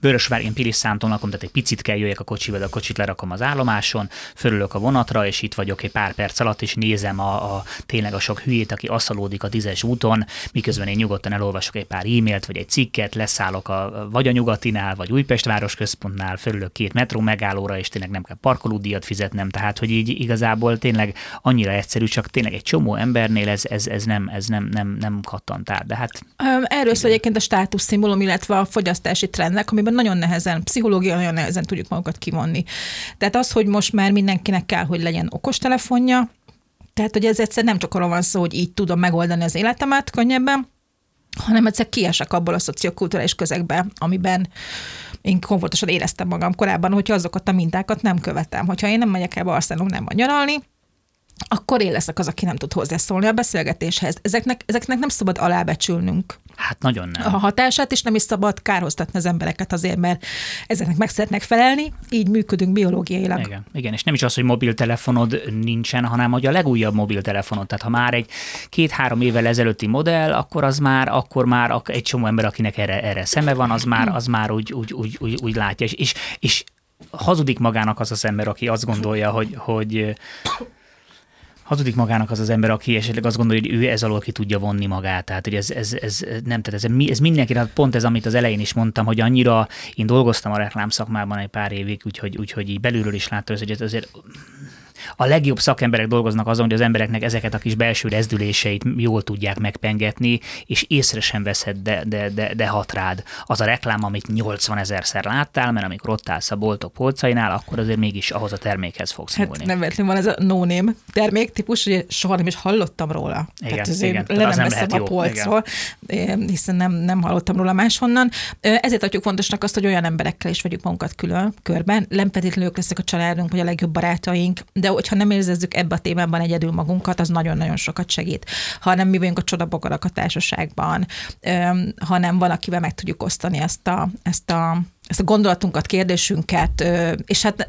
Vörösvár, én Pilisszánton lakom, tehát egy picit kell jöjjek a kocsival, a kocsit lerakom az állomáson, fölülök a vonatra, és itt vagyok egy pár perc alatt, és nézem a, a tényleg a sok hülyét, aki asszalódik a tízes úton, miközben én nyugodtan elolvasok egy pár e-mailt, vagy egy cikket, leszállok a, vagy a nyugatinál, vagy Újpest városközpontnál, fölülök két metró megállóra, és tényleg nem kell parkolódíjat fizetnem, nem. Tehát, hogy így igazából tényleg annyira egyszerű, csak tényleg egy csomó embernél ez, ez, ez nem, ez nem, nem, nem kattant át. De hát, Erről szól egyébként a státuszszimbólum, illetve a fogyasztási trendnek, amiben nagyon nehezen, pszichológia nagyon nehezen tudjuk magukat kivonni. Tehát az, hogy most már mindenkinek kell, hogy legyen okostelefonja, tehát, hogy ez egyszer nem csak arról van szó, hogy így tudom megoldani az életemet könnyebben, hanem egyszer kiesek abból a szociokulturális közegbe, amiben én komfortosan éreztem magam korábban, hogyha azokat a mintákat nem követem. Hogyha én nem megyek el Barcelonában nyaralni, akkor én leszek az, aki nem tud hozzászólni a beszélgetéshez. Ezeknek, ezeknek nem szabad alábecsülnünk. Hát nagyon nem. A hatását is nem is szabad kárhoztatni az embereket azért, mert ezeknek meg szeretnek felelni, így működünk biológiailag. Igen, igen, és nem is az, hogy mobiltelefonod nincsen, hanem hogy a legújabb mobiltelefonod. Tehát ha már egy két-három évvel ezelőtti modell, akkor az már, akkor már egy csomó ember, akinek erre, erre szeme van, az már, az már úgy, úgy, úgy, úgy, úgy látja. És, és, és hazudik magának az az ember, aki azt gondolja, hogy, hogy hazudik magának az az ember, aki esetleg azt gondolja, hogy ő ez alól ki tudja vonni magát. Tehát, hogy ez, ez, ez nem, tehát ez, ez mindenki, pont ez, amit az elején is mondtam, hogy annyira én dolgoztam a reklám szakmában egy pár évig, úgyhogy, úgyhogy így belülről is láttam, hogy ez azért a legjobb szakemberek dolgoznak azon, hogy az embereknek ezeket a kis belső rezdüléseit jól tudják megpengetni, és észre sem veszed, de, de, de, de hat rád. Az a reklám, amit 80 ezerszer láttál, mert amikor ott állsz a boltok polcainál, akkor azért mégis ahhoz a termékhez fogsz hát nyúlni. Nem vettem van ez a no-name terméktípus, hogy soha nem is hallottam róla. Igen, Tehát azért igen. le nem, nem veszem a polcról, igen. hiszen nem, nem hallottam róla máshonnan. Ezért adjuk fontosnak azt, hogy olyan emberekkel is vegyük magunkat külön körben. Nem feltétlenül ők lesznek a családunk, vagy a legjobb barátaink, de hogyha nem érzezzük ebbe a témában egyedül magunkat, az nagyon-nagyon sokat segít. Ha nem mi vagyunk a csodabogarak a társaságban, hanem valakivel meg tudjuk osztani ezt a, ezt a, ezt a gondolatunkat, kérdésünket, és hát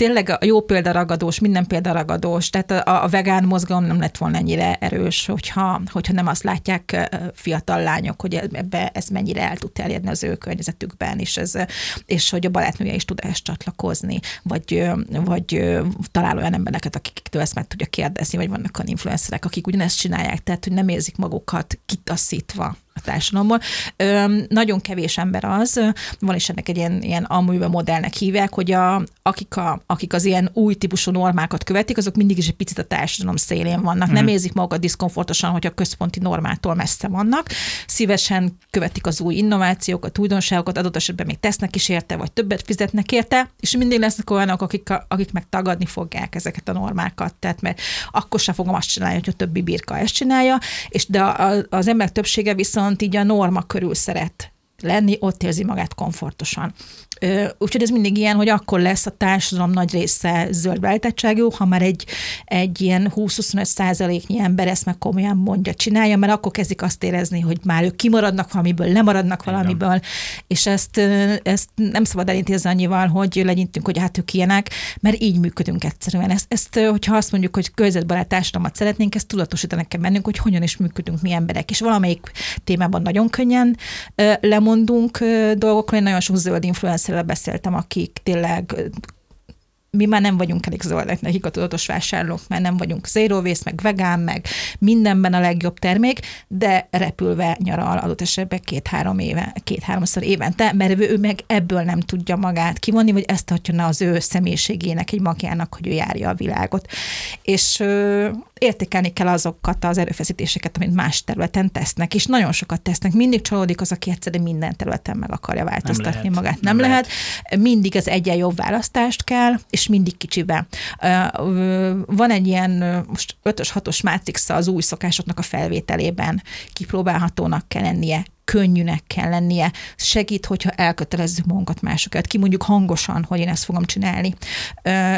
tényleg a jó példaragadós, minden példaragadós, tehát a, a vegán mozgalom nem lett volna ennyire erős, hogyha, hogyha nem azt látják fiatal lányok, hogy ebbe ez mennyire el tud terjedni az ő környezetükben, és, ez, és hogy a barátnője is tud ezt csatlakozni, vagy, vagy talál olyan embereket, akiktől ezt meg tudja kérdezni, vagy vannak olyan influencerek, akik ugyanezt csinálják, tehát hogy nem érzik magukat kitaszítva a társadalomból. Ö, nagyon kevés ember az, van is ennek egy ilyen, ilyen amújba modellnek hívják, hogy a, akik, a, akik az ilyen új típusú normákat követik, azok mindig is egy picit a társadalom szélén vannak. Mm. Nem mhm. érzik magukat diszkomfortosan, hogy a központi normától messze vannak. Szívesen követik az új innovációkat, újdonságokat, adott esetben még tesznek is érte, vagy többet fizetnek érte, és mindig lesznek olyanok, akik, akik meg tagadni fogják ezeket a normákat. Tehát mert akkor sem fogom azt csinálni, hogy a többi birka ezt csinálja, és de az emberek többsége viszont viszont így a norma körül szeret lenni, ott érzi magát komfortosan. Úgyhogy ez mindig ilyen, hogy akkor lesz a társadalom nagy része zöld beállítottságú, ha már egy, egy ilyen 20-25 százaléknyi ember ezt meg komolyan mondja, csinálja, mert akkor kezdik azt érezni, hogy már ők kimaradnak valamiből, lemaradnak valamiből, Igen. és ezt, ezt nem szabad elintézni annyival, hogy legyintünk, hogy hát ők ilyenek, mert így működünk egyszerűen. Ezt, ezt hogyha azt mondjuk, hogy környezetbarát társadalmat szeretnénk, ezt tudatosítani kell bennünk, hogy hogyan is működünk mi emberek, és valamelyik témában nagyon könnyen lemondunk dolgokról, én nagyon sok zöld influencer influencerrel beszéltem, akik tényleg mi már nem vagyunk elég zöldek nekik a tudatos vásárlók, mert nem vagyunk zero waste, meg vegán, meg mindenben a legjobb termék, de repülve nyaral adott esetben két-három éve, két-háromszor évente, mert ő meg ebből nem tudja magát kivonni, vagy ezt adja az ő személyiségének, egy magjának, hogy ő járja a világot. És értékelni kell azokat az erőfeszítéseket, amit más területen tesznek, és nagyon sokat tesznek. Mindig csalódik az, aki egyszerűen minden területen meg akarja változtatni nem lehet, magát. Nem, nem lehet. lehet. Mindig az egyen jobb választást kell, és mindig kicsibe. Van egy ilyen most 5-ös, 6-os mátrixa az új szokásoknak a felvételében kipróbálhatónak kell lennie, könnyűnek kell lennie. Segít, hogyha elkötelezzük magunkat másokat. Kimondjuk hangosan, hogy én ezt fogom csinálni.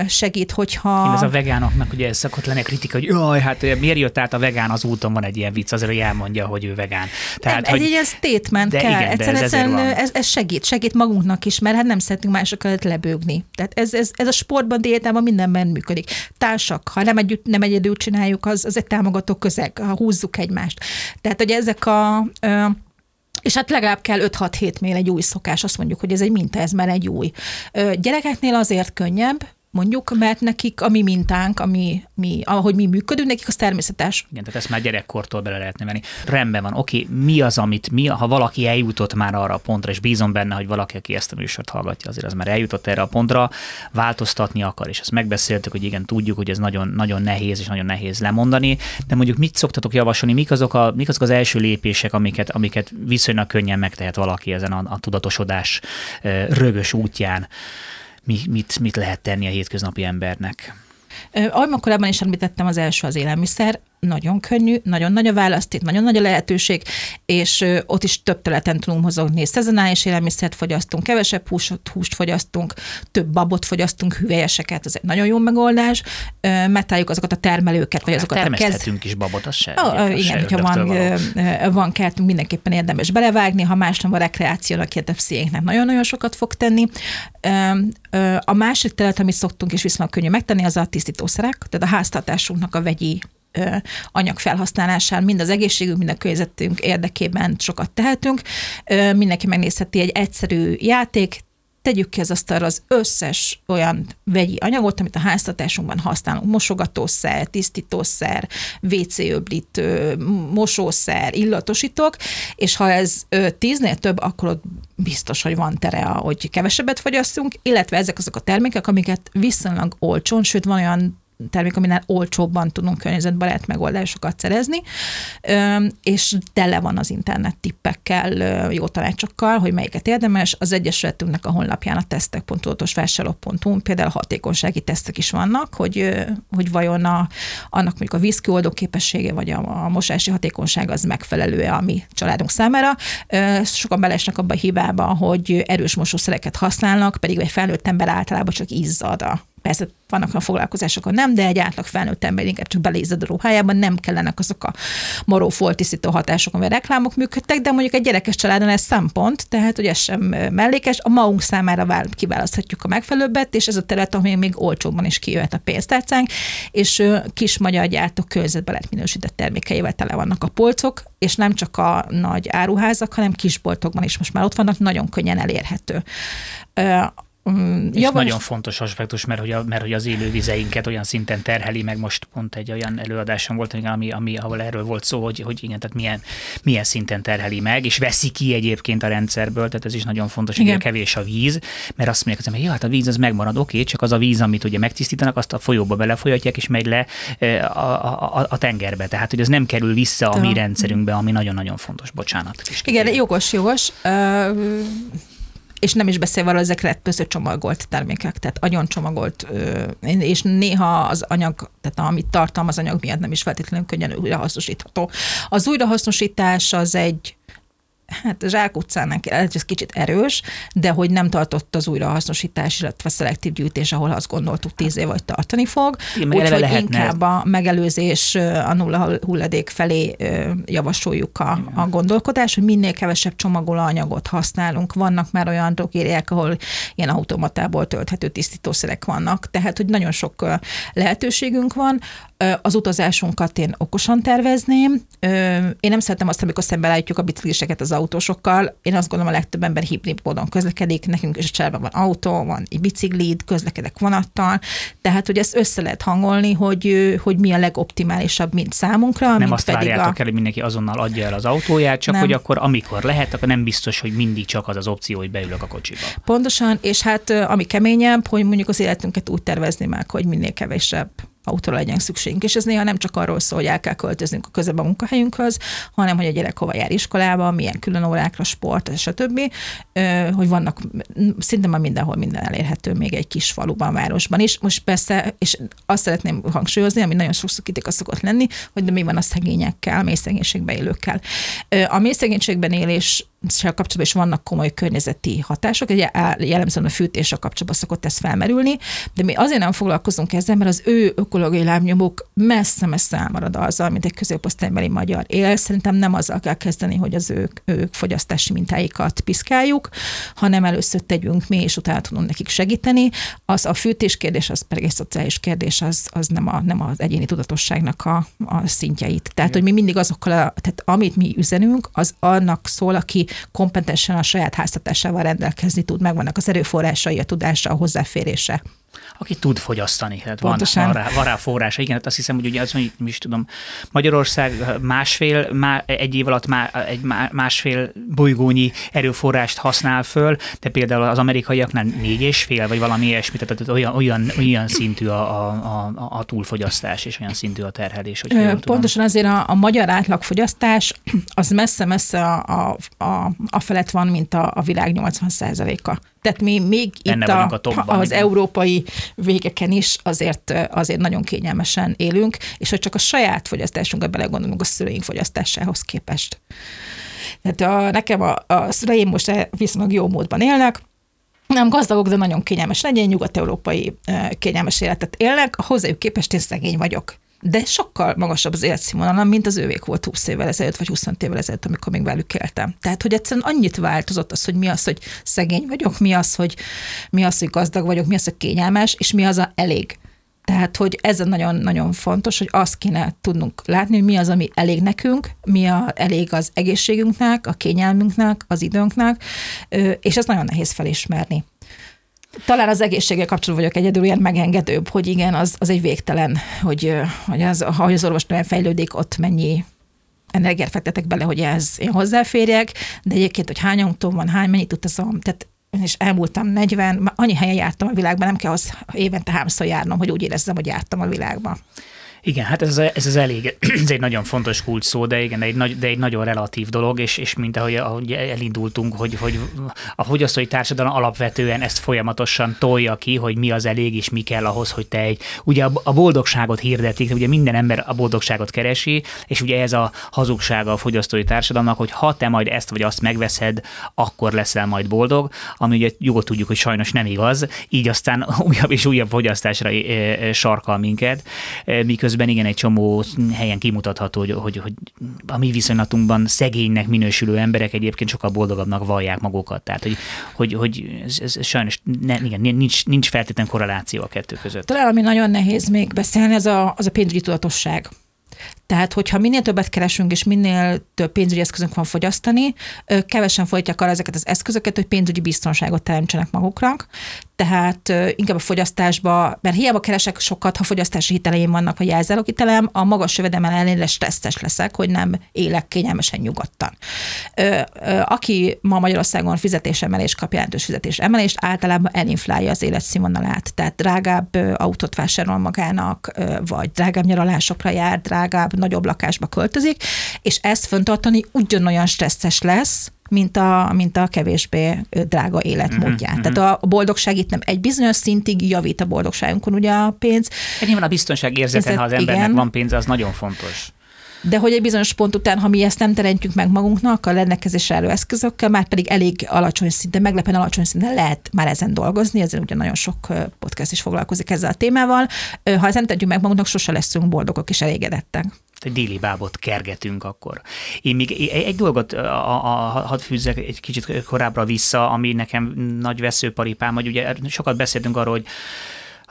Segít, hogyha... Én ez a vegánoknak ugye ez szokott lenni a kritika, hogy jaj, hát miért jött át a vegán az úton, van egy ilyen vicc, azért, hogy elmondja, hogy ő vegán. Tehát, nem, hogy... ez egy ilyen statement de kell. Igen, egyszerűen, ez, egyszerűen ez, ez, segít, segít magunknak is, mert hát nem szeretünk másokat lebőgni. Tehát ez, ez, ez a sportban, diétában mindenben működik. Társak, ha nem, együtt, nem egyedül csináljuk, az, az egy támogató közeg, ha húzzuk egymást. Tehát, hogy ezek a és hát legalább kell 5-6 mél egy új szokás, azt mondjuk, hogy ez egy minta, ez már egy új. Gyerekeknél azért könnyebb, mondjuk, mert nekik a mi mintánk, ami, mi, ahogy mi működünk, nekik az természetes. Igen, tehát ezt már gyerekkortól bele lehetne venni. Rendben van, oké, mi az, amit mi, ha valaki eljutott már arra a pontra, és bízom benne, hogy valaki, aki ezt a műsort hallgatja, azért az már eljutott erre a pontra, változtatni akar, és ezt megbeszéltük, hogy igen, tudjuk, hogy ez nagyon, nagyon nehéz, és nagyon nehéz lemondani, de mondjuk mit szoktatok javasolni, mik azok, a, mik azok az első lépések, amiket, amiket viszonylag könnyen megtehet valaki ezen a, a tudatosodás rögös útján? Mi, mit, mit lehet tenni a hétköznapi embernek? Ahogy korábban is említettem, az első az élelmiszer nagyon könnyű, nagyon nagy a választék, nagyon nagy a lehetőség, és ott is több területen tudunk mozogni. Szezonális élelmiszert fogyasztunk, kevesebb húst, húst fogyasztunk, több babot fogyasztunk, hüvelyeseket, ez egy nagyon jó megoldás. Metáljuk azokat a termelőket, vagy azokat a kez... is babot, az se. Oh, igen, hogyha van, van kertünk, mindenképpen érdemes belevágni, ha más nem a rekreációnak, a pszichénknek nagyon-nagyon sokat fog tenni. A másik terület, amit szoktunk és viszonylag könnyű megtenni, az a tisztítószerek, tehát a háztartásunknak a vegyi anyag felhasználásán, mind az egészségünk, mind a környezetünk érdekében sokat tehetünk. Mindenki megnézheti egy egyszerű játék, tegyük ki az asztalra az összes olyan vegyi anyagot, amit a háztartásunkban használunk, mosogatószer, tisztítószer, WC öblítő, mosószer, illatosítók, és ha ez tíznél több, akkor ott biztos, hogy van tere, hogy kevesebbet fogyasztunk, illetve ezek azok a termékek, amiket viszonylag olcsón, sőt van olyan termék, aminál olcsóbban tudunk környezetbarát megoldásokat szerezni, és tele van az internet tippekkel, jó tanácsokkal, hogy melyiket érdemes. Az Egyesületünknek a honlapján a tesztek.tudatosvásárló.hu például hatékonysági tesztek is vannak, hogy, hogy vajon a, annak mondjuk a vízkioldó képessége, vagy a, a mosási hatékonyság az megfelelő-e a mi családunk számára. Sokan belesnek abba a hibába, hogy erős mosószereket használnak, pedig egy felnőtt ember általában csak izzad a Persze vannak a foglalkozásokon nem, de egy átlag felnőtt ember inkább csak belézed a ruhájában, nem kellenek azok a maró foltisztító hatások, amivel reklámok működtek, de mondjuk egy gyerekes családon ez szempont, tehát hogy ez sem mellékes, a magunk számára kiválaszthatjuk a megfelelőbbet, és ez a terület, ami még olcsóbban is kijöhet a pénztárcánk, és kis magyar gyártók környezetbe lehet minősített termékeivel tele vannak a polcok, és nem csak a nagy áruházak, hanem kisboltokban is most már ott vannak, nagyon könnyen elérhető Mm, és javas... nagyon fontos aspektus, mert hogy, a, mert hogy az élővizeinket olyan szinten terheli, meg most pont egy olyan előadásom volt, ami, ami, ahol erről volt szó, hogy, hogy igen, tehát milyen, milyen szinten terheli meg, és veszi ki egyébként a rendszerből, tehát ez is nagyon fontos, igen. hogy kevés a víz, mert azt mondják, hogy ja, hát a víz az megmarad, oké, csak az a víz, amit ugye megtisztítanak, azt a folyóba belefolyatják, és megy le a, a, a tengerbe. Tehát, hogy az nem kerül vissza a mi rendszerünkbe, ami nagyon-nagyon fontos. Bocsánat. Igen, jogos, jogos. Uh és nem is beszélve arról, ezek lett csomagolt termékek, tehát agyon csomagolt, és néha az anyag, tehát amit tartalmaz anyag miatt nem is feltétlenül könnyen újrahasznosítható. Az újrahasznosítás az egy hát a zsákutcának ez kicsit erős, de hogy nem tartott az újrahasznosítás, illetve szelektív gyűjtés, ahol azt gondoltuk tíz év vagy tartani fog. Úgyhogy inkább a megelőzés, a nulla hulladék felé javasoljuk a, a gondolkodás, hogy minél kevesebb csomagolóanyagot használunk. Vannak már olyan drogériák, ahol ilyen automatából tölthető tisztítószerek vannak, tehát hogy nagyon sok lehetőségünk van. Az utazásunkat én okosan tervezném. Én nem szeretem azt, amikor szembe látjuk a bicikliseket az autósokkal. Én azt gondolom, a legtöbb ember hibrid módon közlekedik, nekünk is a családban van autó, van egy biciklid, közlekedek vonattal, tehát hogy ezt össze lehet hangolni, hogy, hogy mi a legoptimálisabb mind számunkra, nem mint azt várjátok a... el, hogy mindenki azonnal adja el az autóját, csak nem. hogy akkor amikor lehet, akkor nem biztos, hogy mindig csak az az opció, hogy beülök a kocsiba. Pontosan, és hát ami keményebb, hogy mondjuk az életünket úgy tervezni meg, hogy minél kevesebb autóra legyen szükségünk. És ez néha nem csak arról szól, hogy el kell költöznünk a közebb a munkahelyünkhöz, hanem hogy a gyerek hova jár iskolába, milyen külön órákra, sport, stb. Hogy vannak szinte már mindenhol minden elérhető, még egy kis faluban, városban is. Most persze, és azt szeretném hangsúlyozni, ami nagyon sokszor kritika szokott lenni, hogy de mi van a szegényekkel, mély szegénységben élőkkel. A mély szegénységben élés kapcsolatban is vannak komoly környezeti hatások, ugye jellemzően a fűtéssel kapcsolatban szokott ez felmerülni, de mi azért nem foglalkozunk ezzel, mert az ő ökológiai lábnyomuk messze-messze elmarad azzal, mint egy középosztálybeli magyar él. Szerintem nem azzal kell kezdeni, hogy az ők, ők fogyasztási mintáikat piszkáljuk, hanem először tegyünk mi, és utána tudunk nekik segíteni. Az a fűtés kérdés, az pedig egy szociális kérdés, az, az nem, a, nem az egyéni tudatosságnak a, a szintjeit. Tehát, hogy mi mindig azokkal, a, tehát amit mi üzenünk, az annak szól, aki kompetensen a saját háztatásával rendelkezni tud, megvannak az erőforrásai, a tudása, a hozzáférése aki tud fogyasztani. Tehát van, van, rá, van rá forrása. Igen, hát azt hiszem, hogy ugye az, hogy is tudom, Magyarország másfél, má, egy év alatt má, egy másfél bolygónyi erőforrást használ föl, de például az amerikaiaknál négy és fél, vagy valami ilyesmi, tehát olyan, olyan, olyan szintű a, a, a, a túlfogyasztás, és olyan szintű a terhelés. Hogy Ö, pontosan azért a, a magyar átlagfogyasztás az messze-messze a, a, a, a felett van, mint a, a világ 80 a tehát mi még Benne itt a, a topban, az igen. európai végeken is azért, azért nagyon kényelmesen élünk, és hogy csak a saját fogyasztásunkra belegondolunk a szüleink fogyasztásához képest. Tehát a, nekem a, a szüleim most viszonylag jó módban élnek, nem gazdagok, de nagyon kényelmes legyen, nyugat-európai kényelmes életet élnek, hozzájuk képest én szegény vagyok de sokkal magasabb az életszínvonalam, mint az ővék volt 20 évvel ezelőtt, vagy 20 évvel ezelőtt, amikor még velük éltem. Tehát, hogy egyszerűen annyit változott az, hogy mi az, hogy szegény vagyok, mi az, hogy, mi az, hogy gazdag vagyok, mi az, hogy kényelmes, és mi az a elég. Tehát, hogy ez nagyon-nagyon fontos, hogy azt kéne tudnunk látni, hogy mi az, ami elég nekünk, mi a elég az egészségünknek, a kényelmünknek, az időnknek, és ez nagyon nehéz felismerni. Talán az egészséggel kapcsolatban vagyok egyedül ilyen megengedőbb, hogy igen, az, az egy végtelen, hogy, hogy az, ha az orvos nem fejlődik, ott mennyi energiát fektetek bele, hogy ez én hozzáférjek, de egyébként, hogy hány autóm van, hány, mennyit utazom, tehát és elmúltam 40, annyi helyen jártam a világban, nem kell az évente háromszor járnom, hogy úgy érezzem, hogy jártam a világban. Igen, hát ez, ez az elég, ez egy nagyon fontos kulcs szó, de igen, de egy, nagy, de egy nagyon relatív dolog, és, és mint ahogy, ahogy elindultunk, hogy, hogy a fogyasztói társadalom alapvetően ezt folyamatosan tolja ki, hogy mi az elég, és mi kell ahhoz, hogy te egy, ugye a boldogságot hirdetik, ugye minden ember a boldogságot keresi, és ugye ez a hazugsága a fogyasztói társadalomnak, hogy ha te majd ezt vagy azt megveszed, akkor leszel majd boldog, ami ugye jól tudjuk, hogy sajnos nem igaz, így aztán újabb és újabb fogyasztásra sarkal minket, miközben közben igen egy csomó helyen kimutatható, hogy, hogy, hogy a mi viszonylatunkban szegénynek minősülő emberek egyébként sokkal boldogabbnak vallják magukat. Tehát, hogy, hogy, hogy ez, ez sajnos ne, igen, nincs, nincs feltétlen korreláció a kettő között. Talán ami nagyon nehéz még beszélni, az a, az a pénzügyi tudatosság. Tehát, hogyha minél többet keresünk, és minél több pénzügyi eszközünk van fogyasztani, kevesen folytják arra ezeket az eszközöket, hogy pénzügyi biztonságot teremtsenek maguknak tehát inkább a fogyasztásba, mert hiába keresek sokat, ha fogyasztási hiteleim vannak, vagy hitelem, a magas jövedelem ellenére stresszes leszek, hogy nem élek kényelmesen nyugodtan. Aki ma Magyarországon fizetésemelés kap jelentős fizetésemelést, általában elinflálja az életszínvonalát, tehát drágább autót vásárol magának, vagy drágább nyaralásokra jár, drágább, nagyobb lakásba költözik, és ezt föntartani ugyanolyan stresszes lesz, mint a, mint a kevésbé drága életmódját. Mm-hmm. Tehát a boldogság itt nem egy bizonyos szintig javít a boldogságunkon ugye a pénz. Hát nyilván a biztonság érzete, ha az embernek igen. van pénze, az nagyon fontos. De hogy egy bizonyos pont után, ha mi ezt nem teremtjük meg magunknak a rendelkezésre álló eszközökkel, már pedig elég alacsony szinten, meglepően alacsony szinten lehet már ezen dolgozni, ezért ugye nagyon sok podcast is foglalkozik ezzel a témával. Ha ezt nem tegyük meg magunknak, sose leszünk boldogok és elégedettek egy déli bábot kergetünk akkor. Én még egy dolgot a, a, hadd fűzzek egy kicsit korábbra vissza, ami nekem nagy veszőparipám, hogy ugye sokat beszéltünk arról, hogy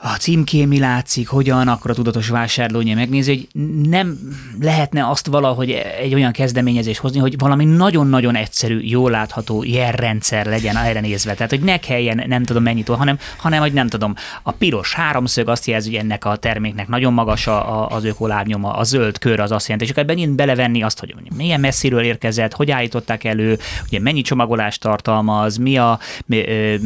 a címkén mi látszik, hogyan, akkor a tudatos vásárlónyi megnézi, hogy nem lehetne azt valahogy egy olyan kezdeményezés hozni, hogy valami nagyon-nagyon egyszerű, jól látható jelrendszer legyen erre nézve. Tehát, hogy ne kelljen nem tudom mennyit, hanem, hanem hogy nem tudom, a piros háromszög azt jelzi, hogy ennek a terméknek nagyon magas a, az ökolábnyoma, a zöld kör az azt jelenti, és akkor ebben belevenni azt, hogy milyen messziről érkezett, hogy állították elő, ugye mennyi csomagolást tartalmaz, mi a,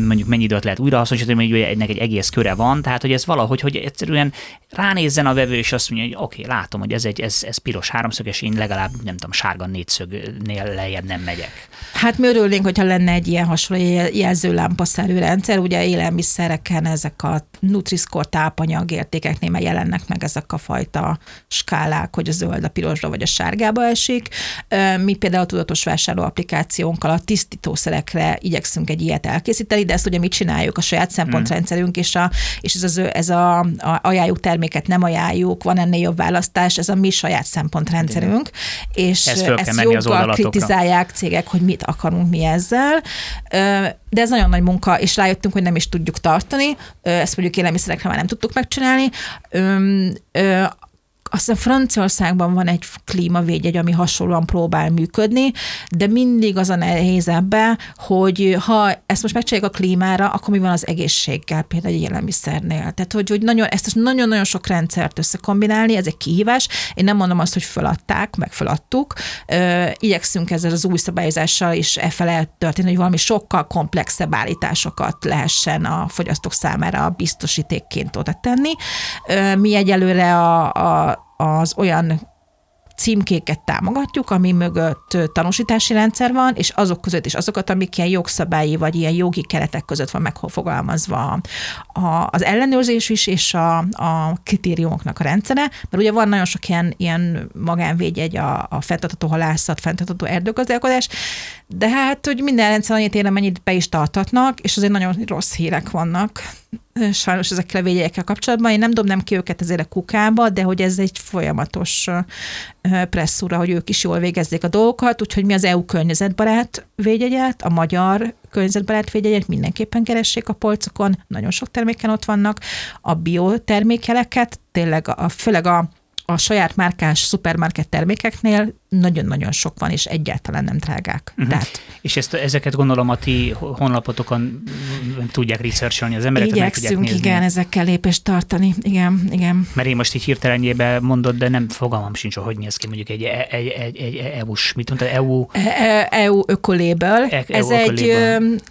mondjuk mennyi időt lehet újrahasznosítani, hogy ennek egy egész köre van, tehát hogy ez valahogy, hogy egyszerűen ránézzen a vevő, és azt mondja, hogy oké, okay, látom, hogy ez egy ez, ez piros háromszög, és én legalább, nem tudom, sárga négyszögnél lejjebb nem megyek. Hát mi örülnénk, hogyha lenne egy ilyen hasonló jelzőlámpaszerű rendszer, ugye élelmiszereken ezek a Nutri-Score tápanyag értékeknél már jelennek meg ezek a fajta skálák, hogy a zöld a pirosba vagy a sárgába esik. Mi például a tudatos vásárló applikációnkkal a tisztítószerekre igyekszünk egy ilyet elkészíteni, de ezt ugye mit csináljuk? A saját szempontrendszerünk és, a, és ez, az, ez a, a ajánljuk terméket, nem ajánljuk, van ennél jobb választás, ez a mi saját szempontrendszerünk, és ez ezt joggal kritizálják cégek, hogy mit akarunk mi ezzel. De ez nagyon nagy munka, és rájöttünk, hogy nem is tudjuk tartani, ezt mondjuk élelmiszerekre már nem tudtuk megcsinálni azt hiszem Franciaországban van egy klímavédjegy, ami hasonlóan próbál működni, de mindig az a nehéz ebbe, hogy ha ezt most megcsináljuk a klímára, akkor mi van az egészséggel, például egy élelmiszernél. Tehát, hogy, hogy nagyon, ezt nagyon-nagyon sok rendszert összekombinálni, ez egy kihívás. Én nem mondom azt, hogy feladták, meg feladtuk. Igyekszünk ezzel az új szabályozással is e felé történni, hogy valami sokkal komplexebb állításokat lehessen a fogyasztók számára biztosítékként oda tenni. Mi egyelőre a, a az olyan címkéket támogatjuk, ami mögött tanúsítási rendszer van, és azok között is azokat, amik ilyen jogszabályi vagy ilyen jogi keretek között van megfogalmazva az ellenőrzés is, és a, a kritériumoknak a rendszere, mert ugye van nagyon sok ilyen, ilyen magánvédjegy, a, a fenntartató halászat, fenntartató erdőgazdálkodás, de hát, hogy minden rendszer annyit ér, mennyit be is tartatnak, és azért nagyon rossz hírek vannak sajnos ezekkel a védjegyekkel kapcsolatban. Én nem dobnám ki őket ezért a kukába, de hogy ez egy folyamatos presszúra, hogy ők is jól végezzék a dolgokat, úgyhogy mi az EU környezetbarát védjegyet, a magyar környezetbarát védjegyet mindenképpen keressék a polcokon, nagyon sok terméken ott vannak, a biotermékeleket, tényleg a, főleg a a saját márkás szupermarket termékeknél nagyon-nagyon sok van, és egyáltalán nem drágák. Uh-huh. Tehát... És ezt, ezeket gondolom a ti honlapotokon tudják researcholni az emberek? Igyekszünk, igen, ezekkel lépést tartani. Igen, igen. Mert én most így hirtelenjébe mondod, de nem fogalmam sincs, hogy néz ki mondjuk egy, egy, egy, egy, egy EU-s, mit mondta, EU... EU ökoléből. E, ez, egy,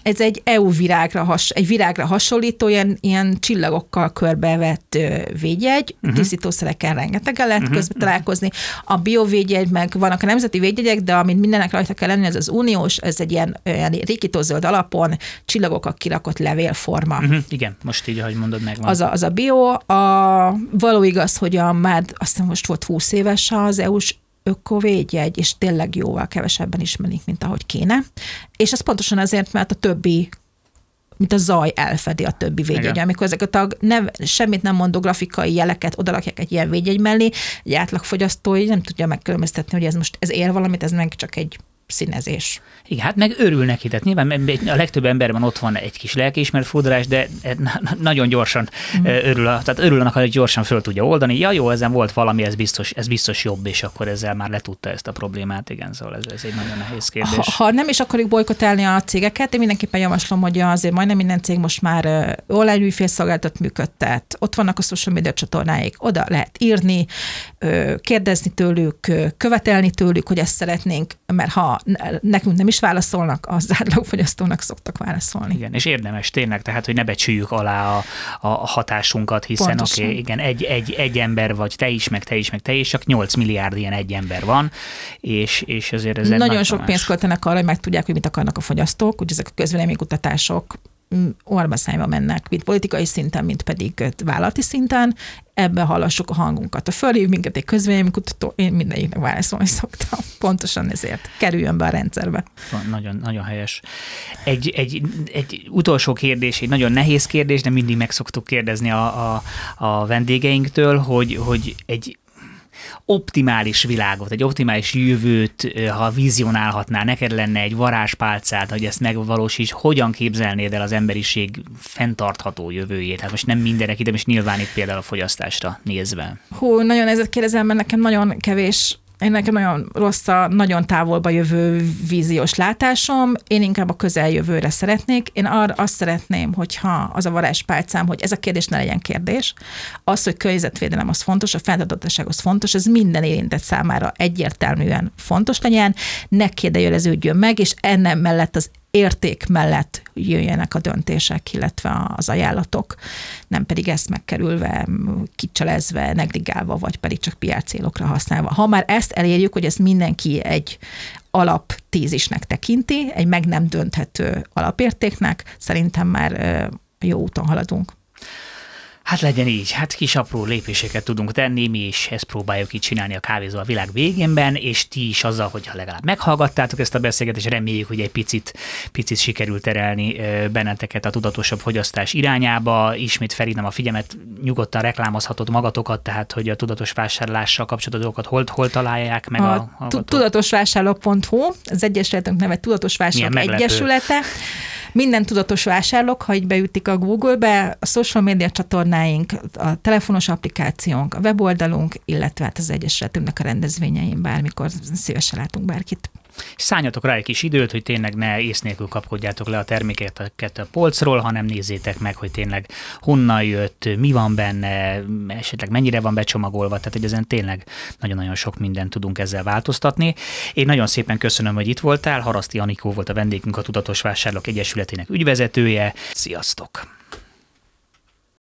ez egy EU virágra, has, egy virágra hasonlító, ilyen, ilyen csillagokkal körbevett védjegy, uh-huh. tisztítószerekkel rengetegen lehet uh-huh. közben találkozni. A biovédjegy, meg vannak a nemzeti védjegyek, de amit mindenek rajta kell lenni, ez az uniós, ez egy ilyen, ilyen rékítózöld alapon csillagokkal kirakott levélforma. Uh-huh. Igen, most így, ahogy mondod, megvan. Az a, az a bio. A, való igaz, hogy a már azt most volt 20 éves az EU-s ökovédjegy, és tényleg jóval kevesebben ismerik, mint ahogy kéne. És ez pontosan azért, mert a többi mint a zaj elfedi a többi védjegy. Amikor ezek a tag nev, semmit nem mondó grafikai jeleket odalakják egy ilyen védjegy mellé, egy átlagfogyasztói nem tudja megkülönböztetni, hogy ez most ez ér valamit, ez meg csak egy színezés. Igen, hát meg örül neki, tehát nyilván a legtöbb emberben ott van egy kis lelkiismert fordulás, de nagyon gyorsan mm. örül, tehát örül annak, hogy gyorsan föl tudja oldani. Ja, jó, ezen volt valami, ez biztos, ez biztos jobb, és akkor ezzel már letudta ezt a problémát, igen, szóval ez, ez egy nagyon nehéz kérdés. Ha, ha nem is akarjuk bolykotelni a cégeket, én mindenképpen javaslom, hogy azért majdnem minden cég most már online ügyfélszolgáltat működtet, ott vannak a social media csatornáik, oda lehet írni, kérdezni tőlük, követelni tőlük, hogy ezt szeretnénk, mert ha nekünk nem is válaszolnak, az átlagfogyasztónak szoktak válaszolni. Igen, és érdemes tényleg, tehát, hogy ne becsüljük alá a, a hatásunkat, hiszen oké, okay, igen, egy, egy, egy ember vagy te is, meg te is, meg te is, csak 8 milliárd ilyen egy ember van, és, és azért ez Nagyon sok más. pénzt költenek arra, hogy megtudják, hogy mit akarnak a fogyasztók, hogy ezek a közvéleménykutatások orba szájba mennek, mint politikai szinten, mint pedig vállalati szinten, ebbe hallassuk a hangunkat. A fölhív minket egy közvéleménykutató, én mindeniknek válaszolni szoktam. Pontosan ezért kerüljön be a rendszerbe. Nagyon, nagyon helyes. Egy, egy, egy utolsó kérdés, egy nagyon nehéz kérdés, de mindig meg szoktuk kérdezni a, a, a vendégeinktől, hogy, hogy egy optimális világot, egy optimális jövőt, ha vizionálhatnál, neked lenne egy varázspálcát, hogy ezt megvalósíts, hogyan képzelnéd el az emberiség fenntartható jövőjét? Hát most nem mindenek ide, és nyilván itt például a fogyasztásra nézve. Hú, nagyon ezért kérdezem, mert nekem nagyon kevés én nekem nagyon rossz a nagyon távolba jövő víziós látásom, én inkább a közeljövőre szeretnék. Én arra azt szeretném, hogyha az a varázspálcám, hogy ez a kérdés ne legyen kérdés, az, hogy környezetvédelem az fontos, a fenntarthatóság az fontos, ez minden érintett számára egyértelműen fontos legyen, ne kérdejeleződjön meg, és ennek mellett az érték mellett jöjjenek a döntések, illetve az ajánlatok, nem pedig ezt megkerülve, kicselezve, negligálva, vagy pedig csak PR célokra használva. Ha már ezt elérjük, hogy ezt mindenki egy alaptézisnek tekinti, egy meg nem dönthető alapértéknek, szerintem már jó úton haladunk. Hát legyen így, hát kis apró lépéseket tudunk tenni, mi is ezt próbáljuk így csinálni a kávézó a világ végénben, és ti is azzal, hogyha legalább meghallgattátok ezt a beszélgetést, reméljük, hogy egy picit, picit sikerült terelni benneteket a tudatosabb fogyasztás irányába. Ismét felhívnám a figyelmet, nyugodtan reklámozhatod magatokat, tehát hogy a tudatos vásárlással kapcsolatos dolgokat hol, hol találják meg a, a Tudatosvásárló.hu, az egyesületünk neve Tudatos Vásárlók Egyesülete. Minden tudatos vásárlók, ha így beütik a Google-be, a social media csatornáink, a telefonos applikációnk, a weboldalunk, illetve hát az Egyesületünknek a rendezvényein bármikor szívesen látunk bárkit. Szálljatok rá egy kis időt, hogy tényleg ne ész nélkül kapkodjátok le a termékeket a polcról, hanem nézzétek meg, hogy tényleg honnan jött, mi van benne, esetleg mennyire van becsomagolva, tehát hogy ezen tényleg nagyon-nagyon sok mindent tudunk ezzel változtatni. Én nagyon szépen köszönöm, hogy itt voltál. Haraszti Anikó volt a vendégünk, a Tudatos Vásárlók Egyesületének ügyvezetője. Sziasztok!